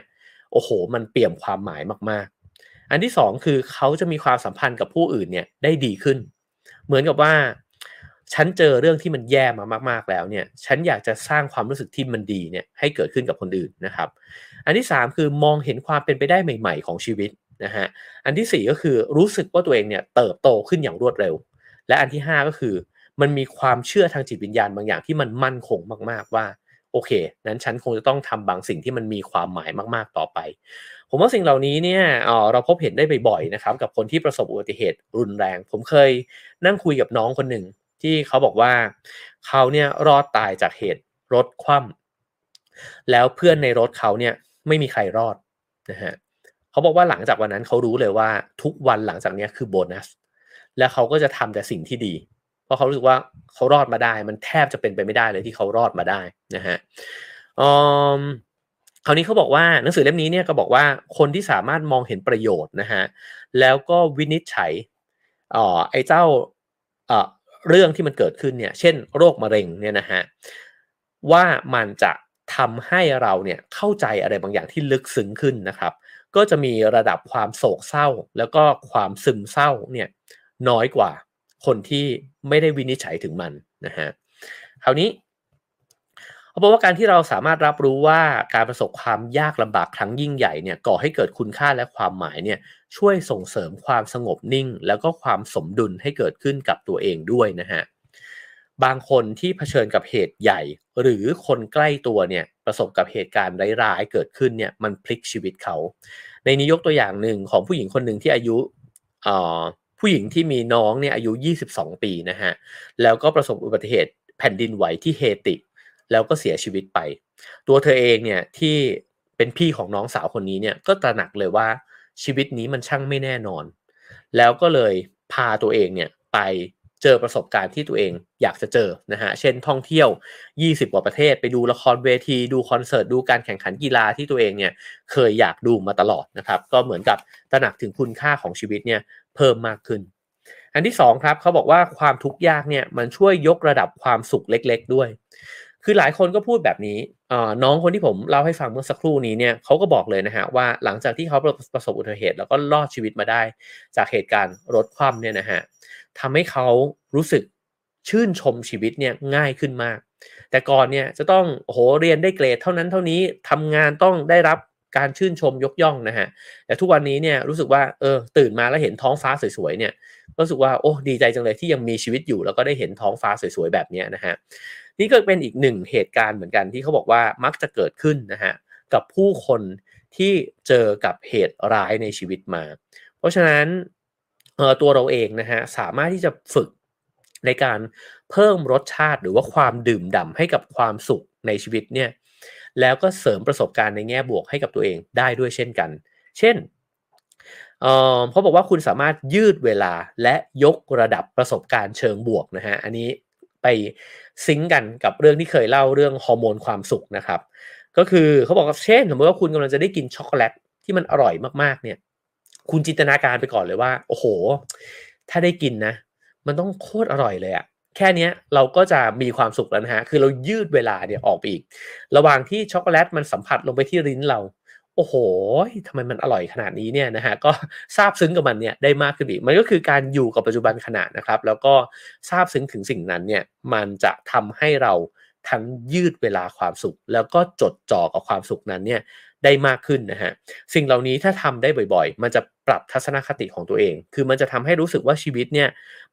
โอ้โห มันเปี่ยมความหมายมากๆ อันที่สองคือเขาจะมีความสัมพันธ์กับผู้อื่นเนี่ยได้ดีขึ้น เหมือนกับว่า ฉันเจอเรื่องที่มันแย่มามาก ๆ แล้วเนี่ย ฉันอยากจะสร้างความรู้สึกที่มันดีเนี่ยให้เกิดขึ้นกับคนอื่นนะครับ อันที่ 3 คือมองเห็นความเป็นไปได้ใหม่ ๆ ของชีวิตนะฮะ อันที่ 4 ก็คือรู้สึกว่าตัวเองเนี่ยเติบโตขึ้นอย่างรวดเร็ว และอันที่ 5 ก็คือ มันมีความเชื่อทางจิตวิญญาณบางอย่างที่มันมั่นคงมาก ๆ ว่าโอเค นั้นฉันคงจะต้องทำบางสิ่งที่มันมีความหมายมาก ๆ ต่อไป ผมว่าสิ่งเหล่านี้เนี่ยเราพบเห็นได้บ่อยๆนะครับ กับคนที่ประสบอุบัติเหตุรุนแรง ผมเคยนั่งคุยกับน้องคนหนึ่ง ที่เขาบอกว่าเขาเนี่ยรอดตายจากเหตุรถคว่ำแล้วเพื่อนในรถเขาเนี่ยไม่มีใครรอดนะฮะเขาบอกว่าหลังจากวันนั้นเขารู้เลยว่าทุกวันหลังจากนี้คือโบนัส และเขาก็จะทำแต่สิ่งที่ดี เพราะเขารู้สึกว่าเขารอดมาได้ มันแทบจะเป็นไปไม่ได้เลยที่เขารอดมาได้นะฮะคราวนี้เขาบอกว่าหนังสือเล่มนี้เนี่ยก็บอกว่าคนที่สามารถมองเห็นประโยชน์นะฮะแล้วก็วินิจฉัยอ๋อไอ้เจ้าเเรื่องที่มันเกิดขึ้นเนี่ย เช่น โรคมะเร็งเนี่ยนะฮะว่ามันจะทำให้เราเนี่ยเข้าใจอะไรบางอย่างที่ลึกซึ้งขึ้นนะครับ ก็จะมีระดับความโศกเศร้า แล้วก็ความซึมเศร้าเนี่ยน้อยกว่าคนที่ไม่ได้วินิจฉัยถึงมันนะฮะคราวนี้ เขาบอกว่าการที่เราสามารถรับรู้ว่าการประสบความยากลำบากครั้งยิ่งใหญ่เนี่ยก่อให้เกิดคุณค่าและความหมายเนี่ยช่วยส่งเสริมความสงบนิ่ง แล้วก็ความสมดุลให้เกิดขึ้นกับตัวเองด้วยนะฮะบางคนที่เผชิญกับเหตุใหญ่ หรือคนใกล้ตัวเนี่ยประสบกับเหตุการณ์ร้ายๆเกิดขึ้นเนี่ยมันพลิกชีวิตเขา ในนี้ยกตัวอย่างหนึ่งของผู้หญิงคนหนึ่งที่อายุผู้หญิงที่มีน้องเนี่ยอายุ 22 ปีนะฮะแล้วก็ประสบอุบัติเหตุแผ่นดินไหวที่เฮติ แล้วก็เสียชีวิตไป ตัวเธอเองเนี่ยที่เป็นพี่ของน้องสาวคนนี้เนี่ยก็ตระหนักเลยว่าชีวิตนี้มันช่างไม่แน่นอน แล้วก็เลยพาตัวเองเนี่ยไปเจอประสบการณ์ที่ตัวเองอยากจะเจอนะฮะ เช่นท่องเที่ยว 20 กว่าประเทศ ไปดูละครเวที ดูคอนเสิร์ต ดูการแข่งขันกีฬาที่ตัวเองเนี่ยเคยอยากดูมาตลอดนะครับ ก็เหมือนกับตระหนักถึงคุณค่าของชีวิตเนี่ยเพิ่มมากขึ้น อันที่2ครับเขาบอกว่าความทุกข์ยากเนี่ยมันช่วยยกระดับความสุขเล็ก ๆ ด้วย คือหลายคนก็พูดแบบนี้น้องคนที่ผมเล่าให้ฟังเมื่อสักครู่นี้เนี่ยเขาก็บอกเลยนะฮะว่าหลังจากที่เขาประสบอุบัติเหตุ แล้วก็รอดชีวิตมาได้ จากเหตุการณ์รถคว่ำเนี่ยนะฮะทำให้เขารู้สึกชื่นชมชีวิตเนี่ยง่ายขึ้นมาก แต่ก่อนเนี่ยจะต้องโหเรียนได้เกรดเท่านั้นเท่านี้ทำงานต้องได้รับการชื่นชมยกย่องนะฮะแต่ทุกวันนี้เนี่ยรู้สึกว่าเออตื่นมาแล้วเห็นท้องฟ้าสวยๆเนี่ยรู้สึกว่าโอ้ดีใจจังเลยที่ยังมีชีวิตอยู่ แล้วก็ได้เห็นท้องฟ้าสวยๆแบบนี้นะฮะ นี่ก็เป็นอีกหนึ่งเหตุการณ์เหมือนกันที่เขาบอกว่ามักจะเกิดขึ้นนะฮะกับผู้คนที่เจอกับเหตุร้ายในชีวิตมา เพราะฉะนั้นตัวเราเองนะฮะสามารถที่จะฝึกในการเพิ่มรสชาติหรือว่าความดื่มด่าให้กับความสุขในชีวิตเนี่ยแล้วก็เสริมประสบการณ์ในแง่บวกให้กับตัวเองได้ด้วยเช่นกัน เช่นเขาบอกว่าคุณสามารถยืดเวลาและยกระดับประสบการณ์เชิงบวกนะฮะอันนี้ ไปซิงกันกับเรื่องที่เคยเล่าเรื่องฮอร์โมนความสุขนะครับ ก็คือเขาบอกว่าเช่นสมมติว่าคุณกำลังจะได้กินช็อกโกแลตที่มันอร่อยมากๆเนี่ย คุณจินตนาการไปก่อนเลยว่า โอ้โห ถ้าได้กินนะ มันต้องโคตรอร่อยเลยอะแค่นี้เราก็จะมีความสุขแล้วนะฮะ คือเรายืดเวลาเนี่ยออกไปอีก ระหว่างที่ช็อกโกแลตมันสัมผัสลงไปที่ลิ้นเรา โอ้โหทำไมมันอร่อยขนาดนี้เนี่ยนะฮะก็ซาบซึ้งกับมันเนี่ยได้มากขึ้นอีกมันก็คือการอยู่กับปัจจุบันขณะนะครับ แล้วก็ซาบซึ้งถึงสิ่งนั้นเนี่ยมันจะทำให้เราทั้งยืดเวลาความสุข แล้วก็จดจ่อกับความสุขนั้นเนี่ยได้มากขึ้นนะฮะสิ่งเหล่านี้ถ้าทำได้บ่อยๆ มันจะปรับทัศนคติของตัวเอง คือมันจะทำให้รู้สึกว่าชีวิตเนี่ย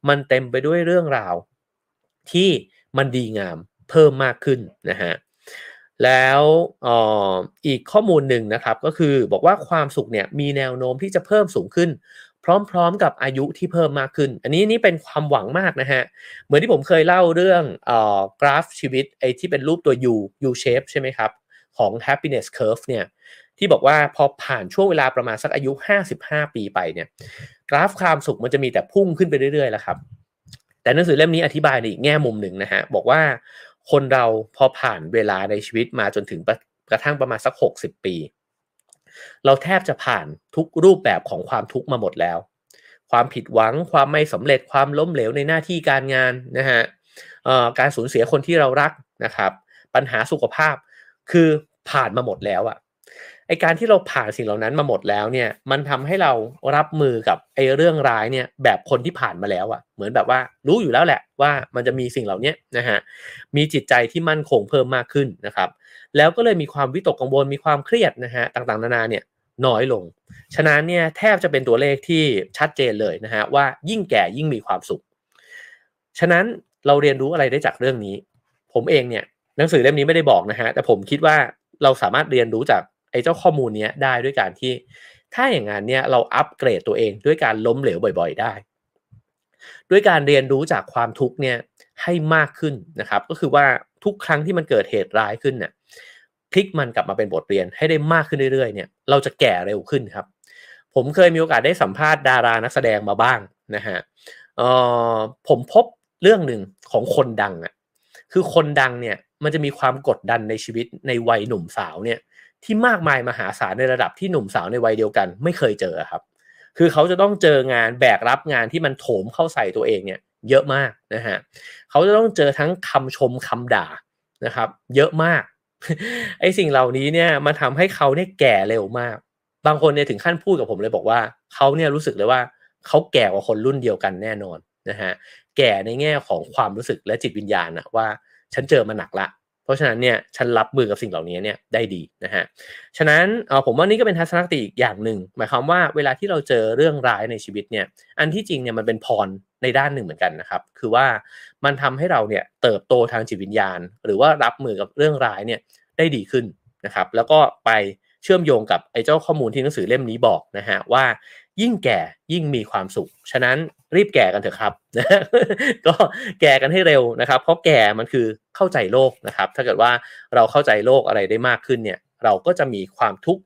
มันเต็มไปด้วยเรื่องราวที่มันดีงามเพิ่มมากขึ้นนะฮะ แล้วอออีกข้อมูลหนึ่งนะครับก็คือบอกว่าความสุขเนี่ยมีแนวโน้มที่จะเพิ่มสูงขึ้น พร้อมๆกับอายุที่เพิ่มมากขึ้น อันนี้นี่เป็นความหวังมากนะฮะเหมือนที่ผมเคยเล่าเรื่องอกราฟชีวิตไอ้ที่เป็นรูปตัว U U shape ใช่ไหมครับของ happiness curve เนี่ยที่บอกว่าพอผ่านช่วงเวลาประมาณสักอายุ 55 ปีไปเนี่ยกราฟความสุขมันจะมีแต่พุ่งขึ้นไปเรื่อยๆแล้วครับแต่หนังสือเล่มนี้อธิบายในอีกแง่มุมหนึ่งนะฮะบอกว่า คนเราพอผ่านเวลาในชีวิตมาจนถึงกระทั่งประมาณสัก 60 ปี เราแทบจะผ่านทุกรูปแบบของความทุกข์มาหมดแล้ว ความผิดหวังความไม่สำเร็จความล้มเหลวในหน้าที่การงานนะฮะการสูญเสียคนที่เรารักนะครับ ปัญหาสุขภาพคือผ่านมาหมดแล้วอะ ไอการที่เราผ่านสิ่งเหล่านั้นมาหมดแล้วเนี่ย มันทำให้เรารับมือกับไอเรื่องร้ายเนี่ยแบบคนที่ผ่านมาแล้วอะเหมือนแบบว่ารู้อยู่แล้วแหละว่ามันจะมีสิ่งเหล่านี้นะฮะ มีจิตใจที่มั่นคงเพิ่มมากขึ้นนะครับ แล้วก็เลยมีความวิตกกังวล มีความเครียดนะฮะต่างๆ นานาเนี่ยน้อยลง ฉะนั้นเนี่ยแทบจะเป็นตัวเลขที่ชัดเจนเลยนะฮะว่ายิ่งแก่ยิ่งมีความสุข ฉะนั้นเราเรียนรู้อะไรได้จากเรื่องนี้ ผมเองเนี่ยหนังสือเล่มนี้ไม่ได้บอกนะฮะแต่ผมคิดว่าเราสามารถเรียนรู้จาก เจ้าข้อมูลนี้ได้ด้วยการที่ ถ้าอย่างนั้นเนี่ยเราอัปเกรดตัวเองด้วยการล้มเหลวบ่อย ๆ ได้ ด้วยการเรียนรู้จากความทุกข์เนี่ยให้มากขึ้นนะครับ ก็คือว่าทุกครั้งที่มันเกิดเหตุร้ายขึ้นเนี่ยพลิกมันกลับมาเป็นบทเรียนให้ได้มากขึ้นเรื่อยๆเนี่ยเราจะแก่เร็วขึ้นครับ ผมเคยมีโอกาสได้สัมภาษณ์ดารานักแสดงมาบ้างนะฮะออผมพบเรื่องหนึ่งของคนดังอะคือคนดังเนี่ยมันจะมีความกดดันในชีวิตในวัยหนุ่มสาวเนี่ย ที่มากมายมหาศาลในระดับที่หนุ่มสาวในวัยเดียวกัน ไม่เคยเจอครับ คือเขาจะต้องเจองานแบกรับงานที่มันโถมเข้าใส่ตัวเองเนี่ยเยอะมากนะฮะเขาจะต้องเจอทั้งคำชมคำด่านะครับ เยอะมากไอสิ่งเหล่านี้เนี่ยมันทำให้เขาเนี่ยแก่เร็วมาก บางคนเนี่ยถึงขั้นพูดกับผมเลยบอกว่าเขาเนี่ยรู้สึกเลยว่าเขาแก่กว่าคนรุ่นเดียวกันแน่นอนนะฮะแก่ในแง่ของความรู้สึกและจิตวิญญาณนะว่า ฉันเจอมาหนักละ เพราะฉะนั้นเนี่ยฉันรับมือกับสิ่งเหล่านี้เนี่ยได้ดีนะฮะฉะนั้นเออผมว่านี่ก็เป็นทัศนคติอีกอย่างหนึ่งหมายความว่าเวลาที่เราเจอเรื่องร้ายในชีวิตเนี่ยอันที่จริงเนี่ยมันเป็นพรในด้านหนึ่งเหมือนกันนะครับ คือว่ามันทำให้เราเนี่ยเติบโตทางจิตวิญญาณ หรือว่ารับมือกับเรื่องร้ายเนี่ยได้ดีขึ้นนะครับ แล้วก็ไปเชื่อมโยงกับไอ้เจ้าข้อมูลที่หนังสือเล่มนี้บอกนะฮะว่า ยิ่งแก่ยิ่งมีความสุข ฉะนั้นรีบแก่กันเถอะครับ ก็แก่กันให้เร็วนะครับ เพราะแก่มันคือเข้าใจโลกนะครับ ถ้าเกิดว่าเราเข้าใจโลกอะไรได้มากขึ้นเนี่ย เราก็จะมีความทุกข์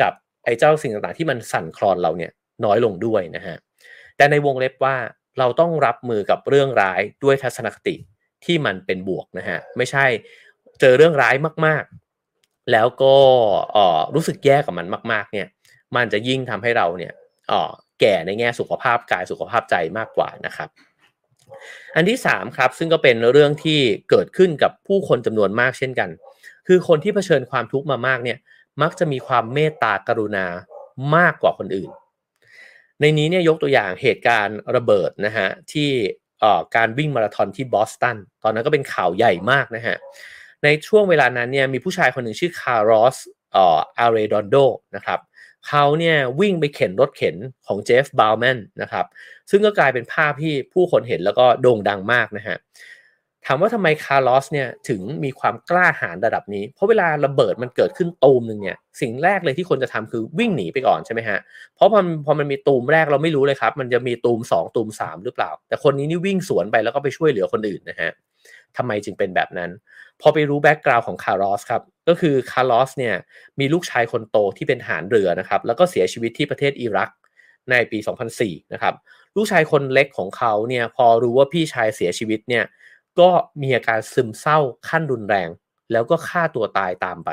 กับไอ้เจ้าสิ่งต่างๆ ที่มันสั่นคลอนเราเนี่ยน้อยลงด้วยนะฮะ แต่ในวงเล็บว่าเราต้องรับมือกับเรื่องร้ายด้วยทัศนคติที่มันเป็นบวกนะฮะ ไม่ใช่เจอเรื่องร้ายมากๆ แล้วก็รู้สึกแย่กับมันมาก ๆ เนี่ย มันจะยิ่งทำให้เราเนี่ย แก่ในแง่สุขภาพกายสุขภาพใจมากกว่านะครับ อันที่3ครับซึ่งก็เป็นเรื่องที่เกิดขึ้นกับผู้คนจำนวนมากเช่นกัน คือคนที่เผชิญความทุกข์มามากเนี่ยมักจะมีความเมตตากรุณามากกว่าคนอื่น ในนี้เนี่ยยกตัวอย่างเหตุการณ์ระเบิดนะฮะที่การวิ่งมาราธอนที่บอสตันตอนนั้นก็เป็นข่าวใหญ่มากนะฮะในช่วงเวลานั้นเนี่ยมีผู้ชายคนหนึ่งชื่อคาร์ลอสอาร์เรดอนโดนะครับ เขาเนี่ยวิ่งไปเข็นรถเข็นของเจฟบาวแมนนะครับซึ่งก็กลายเป็นภาพที่ผู้คนเห็นแล้วก็โด่งดังมากนะฮะถามว่าทำไมคาร์ลอสเนี่ยถึงมีความกล้าหาญระดับนี้ เพราะเวลาระเบิดมันเกิดขึ้นตูมหนึ่งเนี่ยสิ่งแรกเลยที่คนจะทำคือวิ่งหนีไปก่อนใช่ไหมฮะเพราะพอพอมันมีตูมแรกเราไม่รู้เลยครับ มันจะมีตูม 2 ตูม 3 หรือเปล่า แต่คนนี้นี่วิ่งสวนไปแล้วก็ไปช่วยเหลือคนอื่นนะฮะ ทำไมจึงเป็นแบบนั้น พอไปรู้ background ของคาร์ลอสครับ ก็คือคาร์ลอสเนี่ยมีลูกชายคนโตที่เป็นทหารเรือนะครับ แล้วก็เสียชีวิตที่ประเทศอิรักในปี 2004 นะครับ ลูกชายคนเล็กของเขาเนี่ยพอรู้ว่าพี่ชายเสียชีวิตเนี่ยก็มีอาการซึมเศร้าขั้นรุนแรง แล้วก็ฆ่าตัวตายตามไป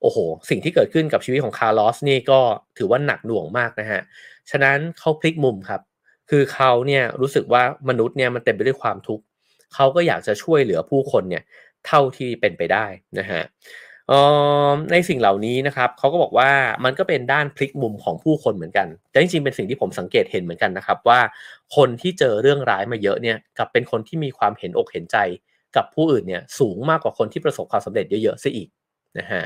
โอ้โห สิ่งที่เกิดขึ้นกับชีวิตของคาร์ลอสนี่ก็ถือว่าหนักหน่วงมากนะฮะ ฉะนั้นเขาพลิกมุมครับ คือเขาเนี่ยรู้สึกว่ามนุษย์เนี่ยมันเต็มไปด้วยความทุกข์ เขาก็อยากจะช่วยเหลือผู้คนเนี่ยเท่าที่เป็นไปได้นะฮะในสิ่งเหล่านี้นะครับเขาก็บอกว่ามันก็เป็นด้านพลิกมุมของผู้คนเหมือนกันแต่จริงๆเป็นสิ่งที่ผมสังเกตเห็นเหมือนกันนะครับว่าคนที่เจอเรื่องร้ายมาเยอะเนี่ยกับเป็นคนที่มีความเห็นอกเห็นใจกับผู้อื่นเนี่ยสูงมากกว่าคนที่ประสบความสำเร็จเยอะๆซะอีกนะฮะ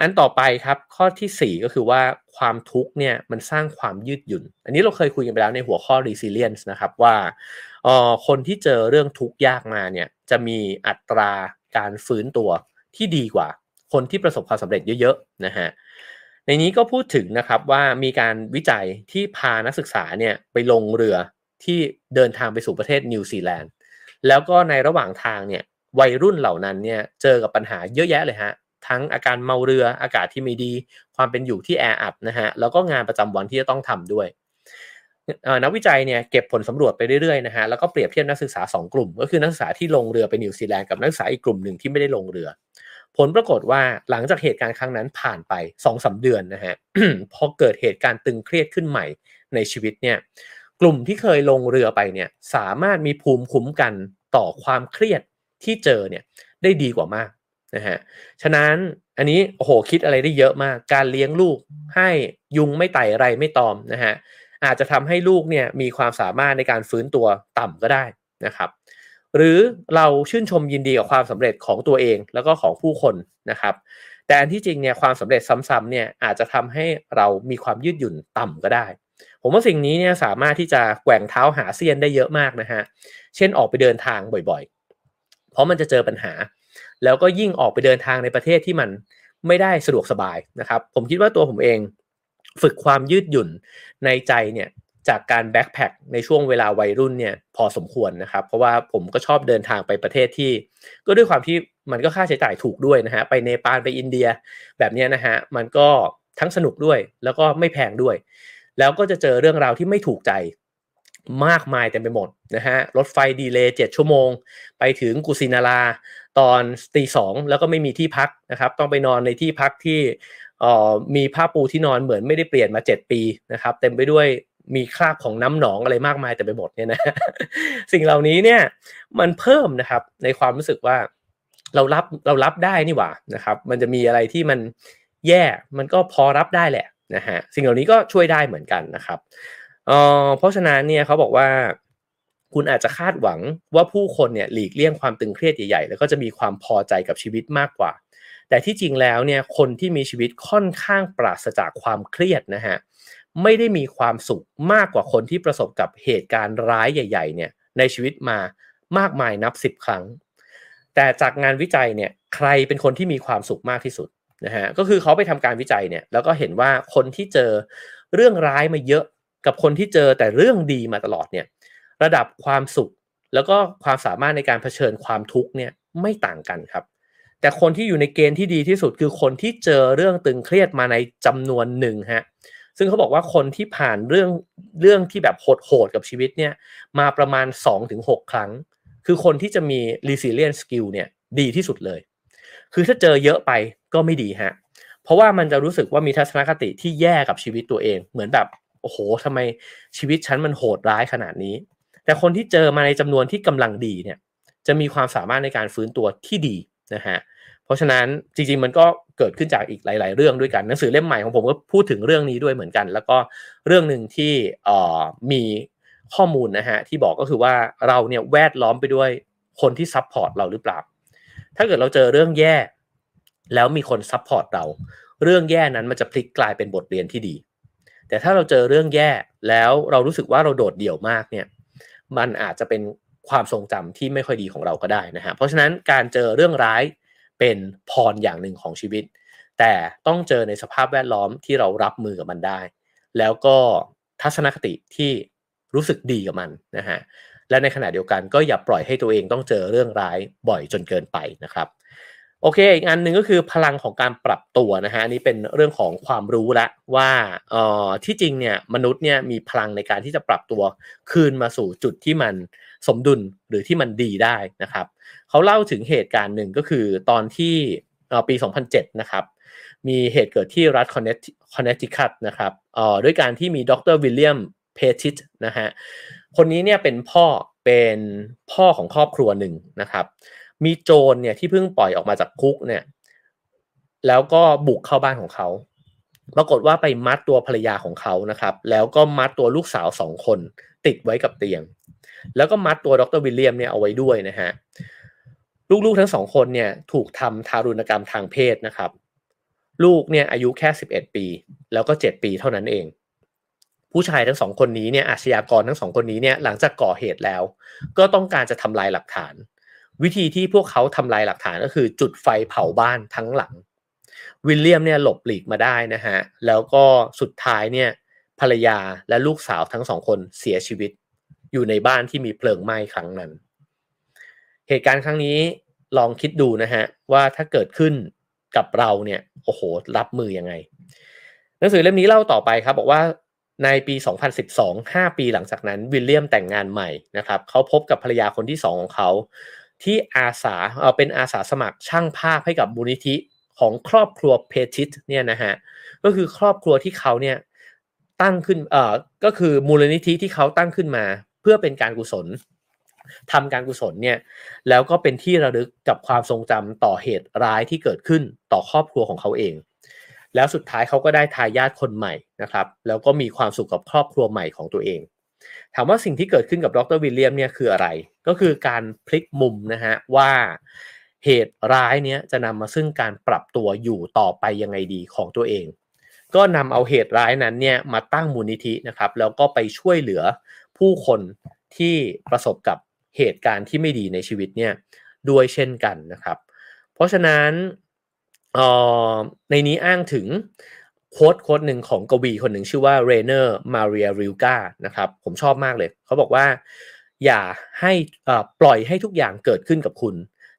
อันต่อไปครับข้อที่ 4 ก็คือว่าความทุกข์เนี่ยมันสร้างความยืดหยุ่น อันนี้เราเคยคุยกันไปแล้วในหัวข้อ resilience นะครับว่าออคนที่เจอเรื่องทุกข์ยากมาเนี่ยจะมีอัตราการฟื้นตัวที่ดีกว่า คนที่ประสบความสำเร็จเยอะๆนะฮะในนี้ก็พูดถึงนะครับว่ามีการวิจัยที่พานักศึกษาเนี่ยไปลงเรือที่เดินทางไปสู่ประเทศนิวซีแลนด์แล้วก็ในระหว่างทางเนี่ยวัยรุ่นเหล่านั้นเนี่ยเจอกับปัญหาเยอะแยะเลยฮะ ทั้งอาการเมาเรืออากาศที่ไม่ดี ความเป็นอยู่ที่แออัดนะฮะแล้วก็งานประจำวันที่จะต้องทำด้วยนักวิจัยเนี่ยเก็บผลสำรวจไปเรื่อยๆนะฮะแล้วก็เปรียบเทียบนักศึกษา 2 กลุ่ม ก็คือนักศึกษาที่ลงเรือไปนิวซีแลนด์กับนักศึกษาอีกกลุ่มหนึ่งที่ไม่ได้ลงเรือ ผลปรากฏว่าหลังจากเหตุการณ์ครั้งนั้นผ่านไป2อสเดือนนะฮะพอเกิดเหตุการณ์ตึงเครียดขึ้นใหม่ในชีวิตเนี่ยกลุ่มที่เคยลงเรือไปเนี่ยสามารถมีภูมิคุ้มกันต่อความเครียดที่เจอเนี่ยได้ดีกว่ามาก นะฮะฉะนั้นอันนี้โอ้โหคิดอะไรได้เยอะมาก การเลี้ยงลูกให้ยุงไม่ไต่ไรไม่ตอมนะฮะอาจจะทำให้ลูกเนี่ยมีความสามารถในการฟื้นตัวต่ำก็ได้นะครับ หรือเราชื่นชมยินดีกับความสำเร็จของตัวเองแล้วก็ของผู้คนนะครับ แต่อันที่จริงเนี่ยความสำเร็จซ้ำๆเนี่ยอาจจะทำให้เรามีความยืดหยุ่นต่ำก็ได้ ผมว่าสิ่งนี้เนี่ยสามารถที่จะแกว่งเท้าหาเซียนได้เยอะมากนะฮะเช่นออกไปเดินทางบ่อยๆ เพราะมันจะเจอปัญหา แล้วก็ยิ่งออกไปเดินทางในประเทศที่มันไม่ได้สะดวกสบายนะครับ ผมคิดว่าตัวผมเองฝึกความยืดหยุ่นในใจเนี่ยจากการแบ็คแพคในช่วงเวลาวัยรุ่นเนี่ยพอสมควรนะครับ เพราะว่าผมก็ชอบเดินทางไปประเทศที่ ก็ด้วยความที่มันก็ค่าใช้จ่ายถูกด้วยนะฮะไปเนปาลไปอินเดียแบบนี้นะฮะมันก็ทั้งสนุกด้วยแล้วก็ไม่แพงด้วย แล้วก็จะเจอเรื่องราวที่ไม่ถูกใจ มากมายเต็มไปหมดนะฮะรถไฟดีเลย์เจ็ดชั่วโมง ไปถึงกุสินาราตอนตีสองแล้วก็ไม่มีที่พักนะครับ ต้องไปนอนในที่พักที่มีผ้าปูที่นอนเหมือนไม่ได้เปลี่ยนมา 7 ปีนะครับเต็มไปด้วยมีคราบของน้ำหนองอะไรมากมายแต่ไปหมดเนี่ยนะสิ่งเหล่านี้เนี่ยมันเพิ่มนะครับในความรู้สึกว่าเรารับเรารับได้นี่หว่านะครับ มันจะมีอะไรที่มันแย่มันก็พอรับได้แหละนะฮะสิ่งเหล่านี้ก็ช่วยได้เหมือนกันนะครับ เออเพราะฉะนั้นเนี่ยเขาบอกว่าคุณอาจจะคาดหวังว่าผู้คนเนี่ยหลีกเลี่ยงความตึงเครียดใหญ่ๆ แล้วก็จะมีความพอใจกับชีวิตมากกว่า แต่ที่จริงแล้วเนี่ยคนที่มีชีวิตค่อนข้างปราศจากความเครียดนะฮะไม่ได้มีความสุขมากกว่าคนที่ประสบกับเหตุการณ์ร้ายใหญ่ๆเนี่ยในชีวิตมามากมายนับสิบครั้ง แต่จากงานวิจัยเนี่ยใครเป็นคนที่มีความสุขมากที่สุดนะฮะก็คือเขาไปทำการวิจัยเนี่ยแล้วก็เห็นว่าคนที่เจอเรื่องร้ายมาเยอะ กับคนที่เจอแต่เรื่องดีมาตลอดเนี่ย ระดับความสุขแล้วก็ความสามารถในการเผชิญความทุกข์เนี่ยไม่ต่างกันครับ แต่คนที่อยู่ในเกณฑ์ที่ดีที่สุดคือคนที่เจอเรื่องตึงเครียดมาในจำนวนหนึ่งฮะซึ่งเขาบอกว่าคนที่ผ่านเรื่องเรื่องที่แบบโหดๆกับชีวิตเนี่ยมาประมาณ 2-6 ครั้ง คือคนที่จะมี resilient skill เนี่ยดีที่สุดเลย คือถ้าเจอเยอะไปก็ไม่ดีฮะเพราะว่ามันจะรู้สึกว่ามีทัศนคติที่แย่กับชีวิตตัวเอง เหมือนแบบ โอ้โหทำไมชีวิตฉันมันโหดร้ายขนาดนี้ แต่คนที่เจอมาในจำนวนที่กำลังดีเนี่ยจะมีความสามารถในการฟื้นตัวที่ดีนะฮะเพราะฉะนั้นจริงๆมันก็เกิดขึ้นจากอีกหลาย ๆ เรื่องด้วยกันหนังสือเล่มใหม่ของผมก็พูดถึงเรื่องนี้ด้วยเหมือนกัน แล้วก็เรื่องหนึ่งที่มีข้อมูลนะฮะที่บอกก็คือว่าเราเนี่ยแวดล้อมไปด้วยคนที่ support เราหรือเปล่า ถ้าเกิดเราเจอเรื่องแย่ แล้วมีคน support เรา เรื่องแย่นั้นมันจะพลิกกลายเป็นบทเรียนที่ดี แต่ถ้าเราเจอเรื่องแย่แล้วเรารู้สึกว่าเราโดดเดี่ยวมากเนี่ยมันอาจจะเป็นความทรงจำที่ไม่ค่อยดีของเราก็ได้นะฮะเพราะฉะนั้นการเจอเรื่องร้ายเป็นพรอย่างหนึ่งของชีวิต แต่ต้องเจอในสภาพแวดล้อมที่เรารับมือกับมันได้ แล้วก็ทัศนคติที่รู้สึกดีกับมันนะฮะและในขณะเดียวกันก็อย่าปล่อยให้ตัวเองต้องเจอเรื่องร้ายบ่อยจนเกินไปนะครับ โอเค อีกอันหนึ่งก็คือพลังของการปรับตัวนะฮะอันนี้เป็นเรื่องของความรู้ละว่าเอ่อที่จริงเนี่ยมนุษย์เนี่ยมีพลังในการที่จะปรับตัวคืนมาสู่จุดที่มันสมดุลหรือที่มันดีได้นะครับเขาเล่าถึงเหตุการณ์หนึ่งก็คือตอนที่ปี 2007 นะครับมีเหตุเกิดที่รัฐคอนเนตทิคัตนะครับเอ่อด้วยการที่มีดรวิลเลียมเพทิตนะฮะคนนี้เนี่ยเป็นพ่อเป็นพ่อของครอบครัวหนึ่งนะครับ มีโจรเนี่ยที่เพิ่งปล่อยออกมาจากคุกเนี่ย แล้วก็บุกเข้าบ้านของเขา ปรากฏว่าไปมัดตัวภรรยาของเขานะครับ แล้วก็มัดตัวลูกสาวสองคน ติดไว้กับเตียง แล้วก็มัดตัวดรวิลเลียมเนี่ยเอาไว้ด้วยนะฮะลูกๆทั้งสองคนเนี่ยถูกทำทารุณกรรมทางเพศนะครับ ลูกเนี่ยอายุแค่สิบเอ็ดปี แล้วก็เจ็ดปีเท่านั้นเอง ผู้ชายทั้งสองคนนี้เนี่ยอาชญากรทั้งสองคนนี้เนี่ยหลังจากก่อเหตุแล้ว ก็ต้องการจะทำลายหลักฐาน วิธีที่พวกเขาทำลายหลักฐานก็คือจุดไฟเผาบ้านทั้งหลัง วิลเลียมเนี่ยหลบหลีกมาได้นะฮะ แล้วก็สุดท้ายเนี่ยภรรยาและลูกสาวทั้งสองคนเสียชีวิต อยู่ในบ้านที่มีเพลิงไหม้ครั้งนั้น เหตุการณ์ครั้งนี้ลองคิดดูนะฮะว่าถ้าเกิดขึ้นกับเราเนี่ยโอ้โหรับมือยังไง หนังสือเล่มนี้เล่าต่อไปครับ บอกว่าในปี 2012 5 ปีหลังจากนั้นวิลเลียมแต่งงานใหม่นะครับเขาพบกับภรรยาคนที่สองของเขา ที่อาสาเออเป็นอาสาสมัครช่างภาพให้กับมูลนิธิของครอบครัวเพทิตเนี่ยนะฮะก็คือครอบครัวที่เขาเนี่ยตั้งขึ้นเอ่อก็คือมูลนิธิที่เขาตั้งขึ้นมา เพื่อเป็นการกุศลทำการกุศลเนี่ยแล้วก็เป็นที่ระลึกกับความทรงจำต่อเหตุร้ายที่เกิดขึ้นต่อครอบครัวของเขาเอง แล้วสุดท้ายเขาก็ได้ทายาทคนใหม่นะครับ แล้วก็มีความสุขกับครอบครัวใหม่ของตัวเอง ถามว่าสิ่งที่เกิดขึ้นกับดรวิลเลียมเนี่ยคืออะไร ก็คือการพลิกมุมนะฮะว่าเหตุร้ายเนี้ยจะนำมาซึ่งการปรับตัวอยู่ต่อไปยังไงดีของตัวเอง ก็นำเอาเหตุร้ายนั้นเนี่ยมาตั้งมูลนิธินะครับ แล้วก็ไปช่วยเหลือผู้คนที่ประสบกับเหตุการณ์ที่ไม่ดีในชีวิตเนี่ยด้วยเช่นกันนะครับ เพราะฉะนั้นในนี้อ้างถึง โค้ดโค้ดหนึ่งของกวีคนหนึ่งชื่อว่าเรเนอร์มาเรียริลกานะครับผมชอบมากเลย เขาบอกว่า อย่าให้ปล่อยให้ทุกอย่างเกิดขึ้นกับคุณ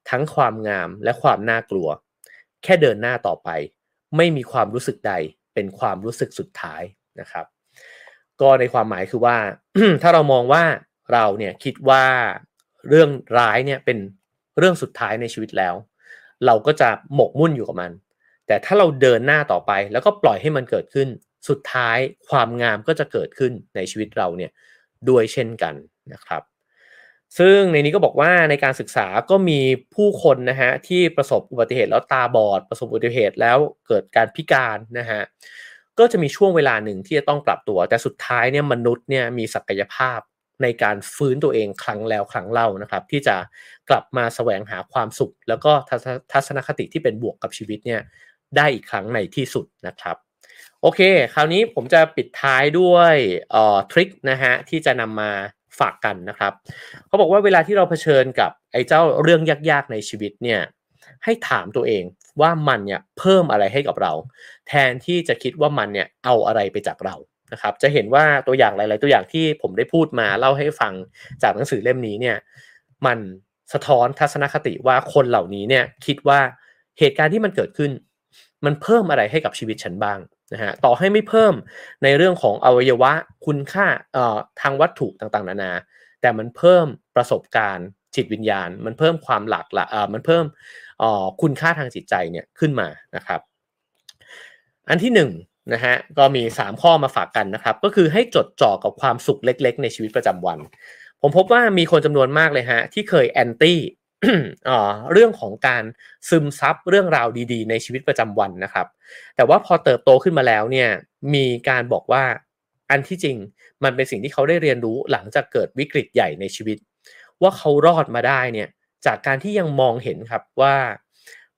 ทั้งความงามและความน่ากลัว แค่เดินหน้าต่อไป ไม่มีความรู้สึกใด เป็นความรู้สึกสุดท้ายนะครับ ก็ในความหมายคือว่า ถ้าเรามองว่าเราเนี่ยคิดว่าเรื่องร้ายเนี่ยเป็นเรื่องสุดท้ายในชีวิตแล้ว เราก็จะหมกมุ่นอยู่กับมัน แต่ถ้าเราเดินหน้าต่อไป แล้วก็ปล่อยให้มันเกิดขึ้น สุดท้ายความงามก็จะเกิดขึ้นในชีวิตเราเนี่ยด้วยเช่นกันนะครับ ซึ่งในนี้ก็บอกว่าในการศึกษาก็มีผู้คนนะฮะที่ประสบอุบัติเหตุแล้วตาบอด ประสบอุบัติเหตุแล้วเกิดการพิการนะฮะก็จะมีช่วงเวลาหนึ่งที่จะต้องปรับตัว แต่สุดท้ายเนี่ยมนุษย์เนี่ยมีศักยภาพในการฟื้นตัวเองครั้งแล้วครั้งเล่านะครับ ที่จะกลับมาแสวงหาความสุข แล้วก็ทัศนคติที่เป็นบวกกับชีวิตเนี่ย ได้อีกครั้งในที่สุดนะครับ โอเค คราวนี้ผมจะปิดท้ายด้วยทริคนะฮะที่จะนำมาฝากกันนะครับเขาบอกว่าเวลาที่เราเผชิญกับไอ้เจ้าเรื่องยากๆในชีวิตเนี่ยให้ถามตัวเองว่ามันเนี่ยเพิ่มอะไรให้กับเรา แทนที่จะคิดว่ามันเนี่ยเอาอะไรไปจากเรานะครับจะเห็นว่าตัวอย่างหลาย ๆ ตัวอย่างที่ผมได้พูดมาเล่าให้ฟังจากหนังสือเล่มนี้เนี่ยมันสะท้อนทัศนคติว่าคนเหล่านี้เนี่ยคิดว่าเหตุการณ์ที่มันเกิดขึ้น มันเพิ่มอะไรให้กับชีวิตฉันบ้างนะฮะต่อให้ไม่เพิ่มในเรื่องของอวัยวะคุณค่าเอ่อทางวัตถุต่างๆ นานา แต่มันเพิ่มประสบการณ์จิตวิญญาณ มันเพิ่มความหลากหลายเอ่อมันเพิ่มเอ่อคุณค่าทางจิตใจเนี่ยขึ้นมานะครับ อันที่หนึ่งนะฮะก็มี 3 ข้อมาฝากกันนะครับ ก็คือให้จดจ่อกับความสุขเล็ก ๆ ในชีวิตประจำวัน ผมพบว่ามีคนจำนวนมากเลยฮะที่เคยแอนตี้ เรื่องของการซึมซับเรื่องราวดีๆ ในชีวิตประจำวันนะครับ แต่ว่าพอเติบโตขึ้นมาแล้วเนี่ยมีการบอกว่าอันที่จริงมันเป็นสิ่งที่เขาได้เรียนรู้หลังจากเกิดวิกฤตใหญ่ในชีวิต ว่าเขารอดมาได้เนี่ยจากการที่ยังมองเห็นครับว่า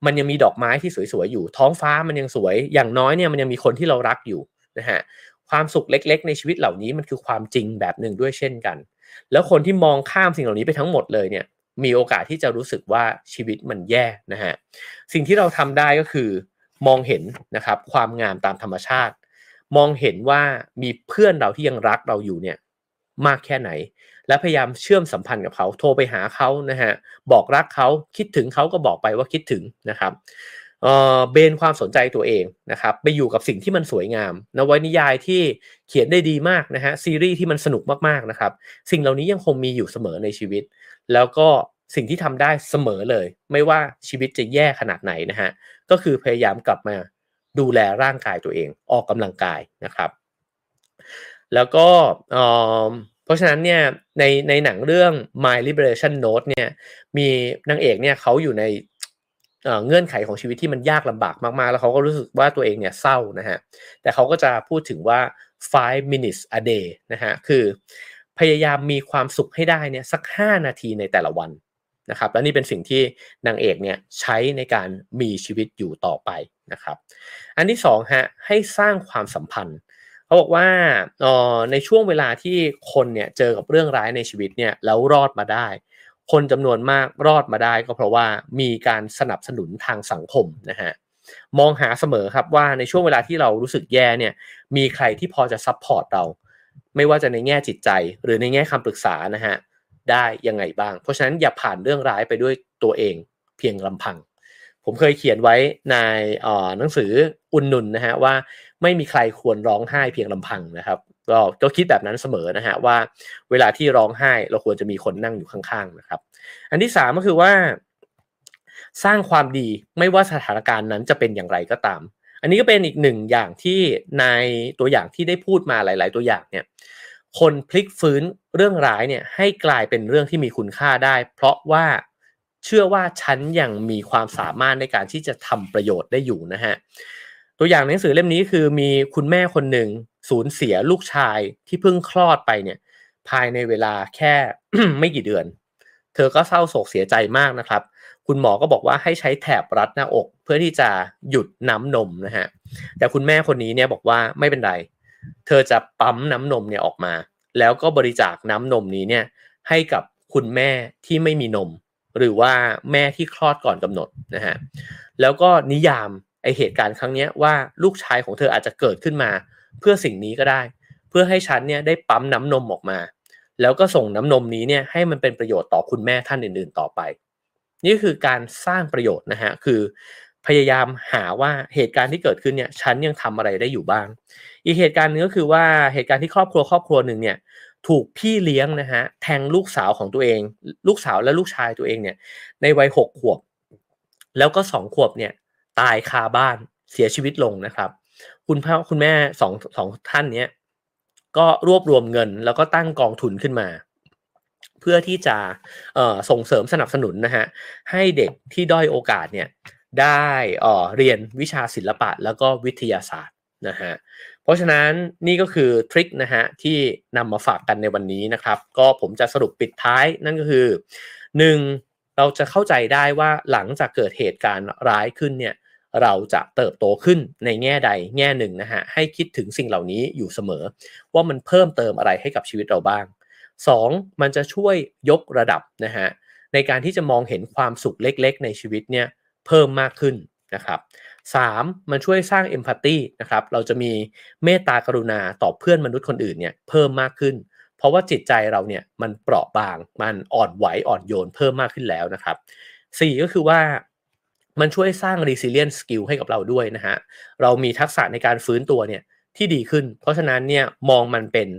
มันยังมีดอกไม้ที่สวยๆอยู่ ท้องฟ้ามันยังสวย อย่างน้อยเนี่ยมันยังมีคนที่เรารักอยู่นะฮะความสุขเล็กๆ ในชีวิตเหล่านี้มันคือความจริงแบบหนึ่งด้วยเช่นกัน แล้วคนที่มองข้ามสิ่งเหล่านี้ไปทั้งหมดเลยเนี่ย มีโอกาสที่จะรู้สึกว่าชีวิตมันแย่นะฮะสิ่งที่เราทำได้ก็คือมองเห็นนะครับความงามตามธรรมชาติ มองเห็นว่ามีเพื่อนเราที่ยังรักเราอยู่เนี่ยมากแค่ไหน และพยายามเชื่อมสัมพันธ์กับเขาโทรไปหาเขานะฮะบอกรักเขาคิดถึงเขาก็บอกไปว่าคิดถึงนะครับเเบนความสนใจตัวเองนะครับไปอยู่กับสิ่งที่มันสวยงามนวนิยายที่เขียนได้ดีมากนะฮะซีรีส์ที่มันสนุกมากๆนะครับสิ่งเหล่านี้ยังคงมีอยู่เสมอในชีวิต แล้วก็สิ่งที่ทำได้เสมอเลย ไม่ว่าชีวิตจะแย่ขนาดไหนนะฮะก็คือพยายามกลับมาดูแลร่างกายตัวเองออกกำลังกายนะครับ แล้วก็เพราะฉะนั้นเนี่ยในในหนังเรื่อง My Liberation Note เนี่ยมีนางเอกเนี่ยเขาอยู่ในเงื่อนไขของชีวิตที่มันยากลำบากมาก ๆ แล้วเขาก็รู้สึกว่าตัวเองเนี่ยเศร้านะฮะแต่เขาก็จะพูดถึงว่า five minutes a day นะฮะคือ พยายามมีความสุขให้ได้เนี่ยสัก 5 นาทีในแต่ละวันนะครับและนี่เป็นสิ่งที่นางเอกเนี่ยใช้ในการมีชีวิตอยู่ต่อไปนะครับอันที่สองฮะให้สร้างความสัมพันธ์เขาบอกว่าในช่วงเวลาที่คนเนี่ยเจอกับเรื่องร้ายในชีวิตเนี่ยแล้วรอดมาได้ คนจำนวนมากรอดมาได้ก็เพราะว่ามีการสนับสนุนทางสังคมนะฮะมองหาเสมอครับว่าในช่วงเวลาที่เรารู้สึกแย่เนี่ยมีใครที่พอจะซับพอร์ตเรา ไม่ว่าจะในแง่จิตใจ หรือในแง่คำปรึกษานะฮะได้ยังไงบ้าง เพราะฉะนั้นอย่าผ่านเรื่องร้ายไปด้วยตัวเองเพียงลำพัง ผมเคยเขียนไว้ในหนังสืออุนนุนนะฮะว่าไม่มีใครควรร้องไห้เพียงลำพังนะครับก็ก็คิดแบบนั้นเสมอนะฮะว่าเวลาที่ร้องไห้เราควรจะมีคนนั่งอยู่ข้างๆนะครับ อันที่สามก็คือว่า สร้างความดีไม่ว่าสถานการณ์นั้นจะเป็นอย่างไรก็ตาม อันนี้ก็เป็นอีกหนึ่งอย่างที่ในตัวอย่างที่ได้พูดมาหลาย ๆ ตัวอย่างเนี่ย คนพลิกฟื้นเรื่องร้ายเนี่ยให้กลายเป็นเรื่องที่มีคุณค่าได้ เพราะว่าเชื่อว่าฉันยังมีความสามารถในการที่จะทำประโยชน์ได้อยู่นะฮะตัวอย่างหนังสือเล่มนี้คือมีคุณแม่คนหนึ่งสูญเสียลูกชายที่เพิ่งคลอดไปเนี่ย ภายในเวลาแค่ไม่กี่เดือน เธอก็เศร้าโศกเสียใจมากนะครับ คุณหมอก็บอกว่าให้ใช้แถบรัดหน้าอก เพื่อที่จะหยุดน้ำนมนะฮะแต่คุณแม่คนนี้เนี่ยบอกว่าไม่เป็นไรเเธอจะปั๊มน้ำนมเนี่ยออกมา แล้วก็บริจาคน้ำนมนี้เนี่ยให้กับคุณแม่ที่ไม่มีนม หรือว่าแม่ที่คลอดก่อนกำหนดนะฮะแล้วก็นิยามไอเหตุการณ์ครั้งนี้ว่าลูกชายของเธออาจจะเกิดขึ้นมา เพื่อสิ่งนี้ก็ได้ เพื่อให้ฉันเนี่ยได้ปั๊มน้ำนมออกมา แล้วก็ส่งน้ำนมนี้เนี่ยให้มันเป็นประโยชน์ต่อคุณแม่ท่านอื่น ๆ ต่อไป นี่คือการสร้างประโยชน์นะฮะคือ พยายามหาว่าเหตุการณ์ที่เกิดขึ้นเนี่ยฉันยังทำอะไรได้อยู่บ้าง อีกเหตุการณ์นึงก็คือว่าเหตุการณ์ที่ครอบครัวครอบครัวหนึ่งเนี่ยถูกพี่เลี้ยงนะฮะแทงลูกสาวของตัวเอง ลูกสาวและลูกชายตัวเองเนี่ยในวัยหกขวบ แล้วก็สองขวบเนี่ยตายคาบ้านเสียชีวิตลงนะครับ คุณพ่อคุณแม่สองสองท่านเนี้ยก็รวบรวมเงินแล้วก็ตั้งกองทุนขึ้นมา เพื่อที่จะส่งเสริมสนับสนุนนะฮะให้เด็กที่ด้อยโอกาสเนี่ย ได้เเรียนวิชาศิลปะแล้วก็วิทยาศาสตร์นะฮะเพราะฉะนั้นนี่ก็คือทริคนะฮะที่นำมาฝากกันในวันนี้นะครับ ก็ผมจะสรุปปิดท้ายนั่นก็คือ 1. เราจะเข้าใจได้ว่าหลังจากเกิดเหตุการณ์ร้ายขึ้นเนี่ยเราจะเติบโตขึ้นในแง่ใดแง่หนึ่งนะฮะให้คิดถึงสิ่งเหล่านี้อยู่เสมอ ว่ามันเพิ่มเติมอะไรให้กับชีวิตเราบ้าง 2. มันจะช่วยยกระดับนะฮะในการที่จะมองเห็นความสุขเล็กๆ ในชีวิตเนี่ย เพิ่มมากขึ้นนะครับสามมันช่วยสร้างเอมพัตตีนะครับเราจะมีเมตตากรุณาต่อเพื่อนมนุษย์คนอื่นเนี่ยเพิ่มมากขึ้น เพราะว่าจิตใจเราเนี่ยมันเปราะบางมันอ่อนไหวอ่อนโยนเพิ่มมากขึ้นแล้วนะครับสี่ก็คือว่ามันช่วยสร้าง resilience skill ให้กับเราด้วยนะฮะเรามีทักษะในการฟื้นตัวเนี่ยที่ดีขึ้น เพราะฉะนั้นเนี่ยมองมันเป็น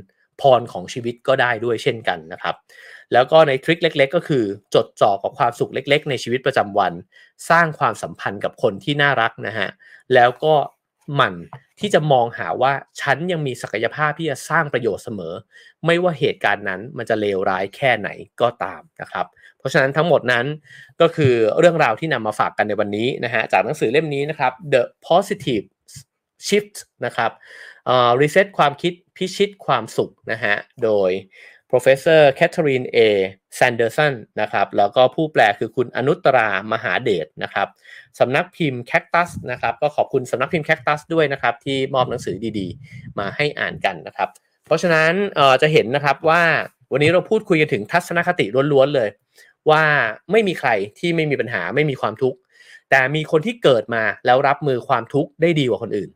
พรของชีวิตก็ได้ด้วยเช่นกันนะครับ แล้วก็ในทริคเล็ก ๆ ก็คือ จดจ่อกับความสุขเล็ก ๆ ในชีวิตประจำวัน สร้างความสัมพันธ์กับคนที่น่ารักนะฮะแล้วก็หมั่นที่จะมองหาว่าฉันยังมีศักยภาพที่จะสร้างประโยชน์เสมอ ไม่ว่าเหตุการณ์นั้นมันจะเลวร้ายแค่ไหนก็ตามนะครับ เพราะฉะนั้นทั้งหมดนั้นก็คือเรื่องราวที่นำมาฝากกันในวันนี้นะฮะจากหนังสือเล่มนี้นะครับ The Positive Shift นะครับ reset ความคิดพิชิตความสุขนะฮะโดย professor Catherine A Sanderson นะครับแล้วก็ผู้แปลคือคุณอนุตรามหาเดชนะครับสำนักพิมพ์ Cactus นะครับก็ขอบคุณสำนักพิมพ์ Cactus ด้วยนะครับที่มอบหนังสือดีๆ มาให้อ่านกันนะครับ เพราะฉะนั้นจะเห็นนะครับว่าวันนี้เราพูดคุยกันถึงทัศนคติล้วนๆเลย ว่าไม่มีใครที่ไม่มีปัญหาไม่มีความทุกข์แต่มีคนที่เกิดมาแล้วรับมือความทุกข์ได้ดีกว่าคนอื่น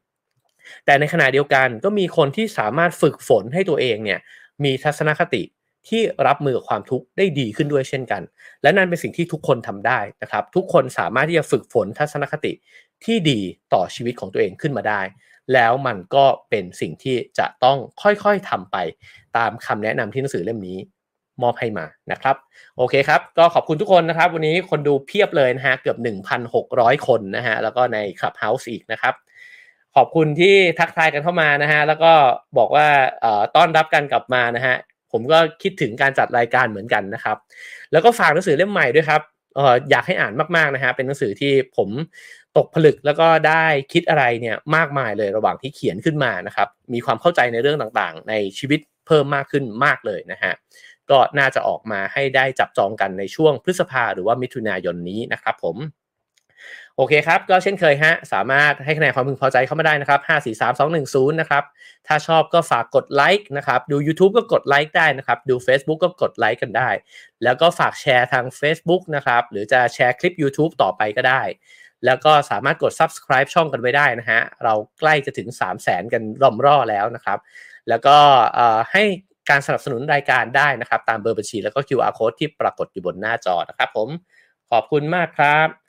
แต่ในขณะเดียวกันก็มีคนที่สามารถฝึกฝนให้ตัวเองเนี่ย มีทัศนคติที่รับมือกับความทุกข์ได้ดีขึ้นด้วยเช่นกัน และนั่นเป็นสิ่งที่ทุกคนทำได้นะครับ ทุกคนสามารถที่จะฝึกฝนทัศนคติที่ดีต่อชีวิตของตัวเองขึ้นมาได้ แล้วมันก็เป็นสิ่งที่จะต้องค่อยๆทำไป ตามคำแนะนำที่หนังสือเล่มนี้มอบให้มานะครับ โอเคครับ ก็ขอบคุณทุกคนนะครับ วันนี้คนดูเพียบเลยนะฮะเกือบ 1,600 คนนะฮะแล้วก็ใน Clubhouse อีกนะครับ ขอบคุณที่ทักทายกันเข้ามานะฮะ แล้วก็บอกว่าต้อนรับกันกลับมานะฮะ ผมก็คิดถึงการจัดรายการเหมือนกันนะครับ แล้วก็ฝากหนังสือเล่มใหม่ด้วยครับอออยากให้อ่านมากๆนะฮะ เป็นหนังสือที่ผมตกผลึกแล้วก็ได้คิดอะไรเนี่ยมากมายเลยระหว่างที่เขียนขึ้นมานะครับ มีความเข้าใจในเรื่องต่างๆ ในชีวิตเพิ่มมากขึ้นมากเลยนะฮะ ก็น่าจะออกมาให้ได้จับจองกันในช่วงพฤษภาหรือว่ามิถุนายนนี้นะครับผม โอเคครับ ก็เช่นเคยฮะ สามารถให้คะแนนความพึงพอใจเข้ามาได้นะครับ 5 4 3 2 1 0 นะครับ ถ้าชอบก็ฝากกดไลค์นะครับ ดู YouTube ก็กดไลค์ได้นะครับ ดู Facebook ก็กดไลค์กันได้ แล้วก็ฝากแชร์ทาง Facebook นะครับ หรือจะแชร์คลิป YouTube ต่อไปก็ได้ แล้วก็สามารถกด subscribe ช่องกันไว้ได้นะฮะ เราใกล้จะถึง 3 0 0แสนกันร่อมร่อแล้วนะครับ แล้วก็ให้การสนับสนุนรายการได้นะครับ ตามเบอร์บัญชีแล้วก็ QR code ที่ปรากฏอยู่บนหน้าจอนะครับผม ขอบคุณมากครับ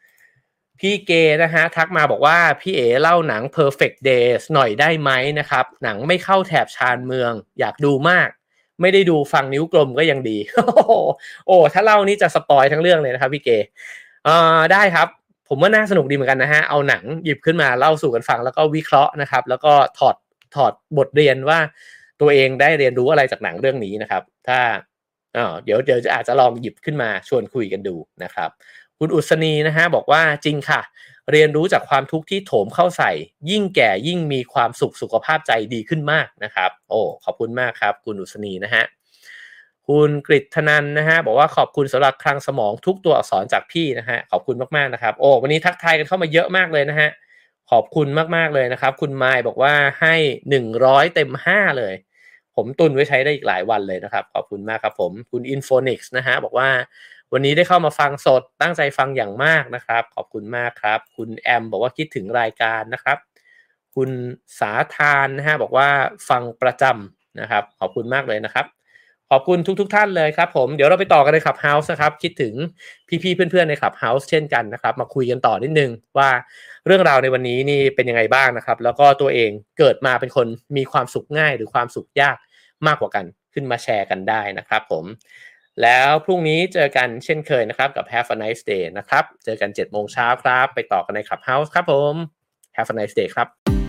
พี่เกนะฮะทักมาบอกว่าพี่เอ๋เล่าหนัง Perfect Days หน่อยได้ไหมนะครับ หนังไม่เข้าแถบชานเมือง อยากดูมาก ไม่ได้ดูฟังนิ้วกลมก็ยังดี โอ้ถ้าเล่านี่จะสปอยทั้งเรื่องเลยนะครับพี่เกเอ่าได้ครับ ผมว่าน่าสนุกดีเหมือนกันนะฮะเอาหนังหยิบขึ้นมาเล่าสู่กันฟังแล้วก็วิเคราะห์นะครับ แล้วก็ถอดถอดบทเรียนว่าตัวเองได้เรียนรู้อะไรจากหนังเรื่องนี้นะครับ ถ้าอ๋อเดี๋ยวเดี๋ยวจะอาจจะลองหยิบขึ้นมาชวนคุยกันดูนะครับ คุณอุศนีนะฮะบอกว่าจริงค่ะ เรียนรู้จากความทุกข์ที่โถมเข้าใส่ ยิ่งแก่ยิ่งมีความสุขสุขภาพใจดีขึ้นมากนะครับ โอ้ขอบคุณมากครับคุณอุศนีนะฮะคุณกฤษธนันนะฮะบอกว่าขอบคุณสำหรับคลังสมองทุกตัวอักษรจากพี่นะฮะขอบคุณมากๆนะครับ โอ้วันนี้ทักทายกันเข้ามาเยอะมากเลยนะฮะขอบคุณมากๆเลยนะครับ คุณไมล์บอกว่าให้หนึ่งร้อยเต็มห้าเลย ผมตุนไว้ใช้ได้อีกหลายวันเลยนะครับ ขอบคุณมากครับผม คุณ Infonix นะฮะบอกว่า วันนี้ได้เข้ามาฟังสดตั้งใจฟังอย่างมากนะครับ ขอบคุณมากครับ คุณแอมบอกว่าคิดถึงรายการนะครับ คุณสาธานนะฮะบอกว่าฟังประจำนะครับ ขอบคุณมากเลยนะครับ ขอบคุณทุกๆทท่านเลยครับผมเดี๋ยวเราไปต่อกันใน Clubhouse นะครับ คิดถึงพี่ๆเพื่อนๆใน Clubhouse เช่นกันนะครับ มาคุยกันต่อนิดนึงว่าเรื่องราวในวันนี้นี่เป็นยังไงบ้างนะครับ แล้วก็ตัวเองเกิดมาเป็นคนมีความสุขง่าย หรือความสุขยากมากกว่ากันขึ้นมาแชร์กันได้นะครับ ผม แล้วพรุ่งนี้เจอกันเช่นเคยนะครับ กับ Have a nice day นะครับ เจอกัน7โมงเช้าครับ ไปต่อกันใน Clubhouse ครับผม Have a nice day ครับ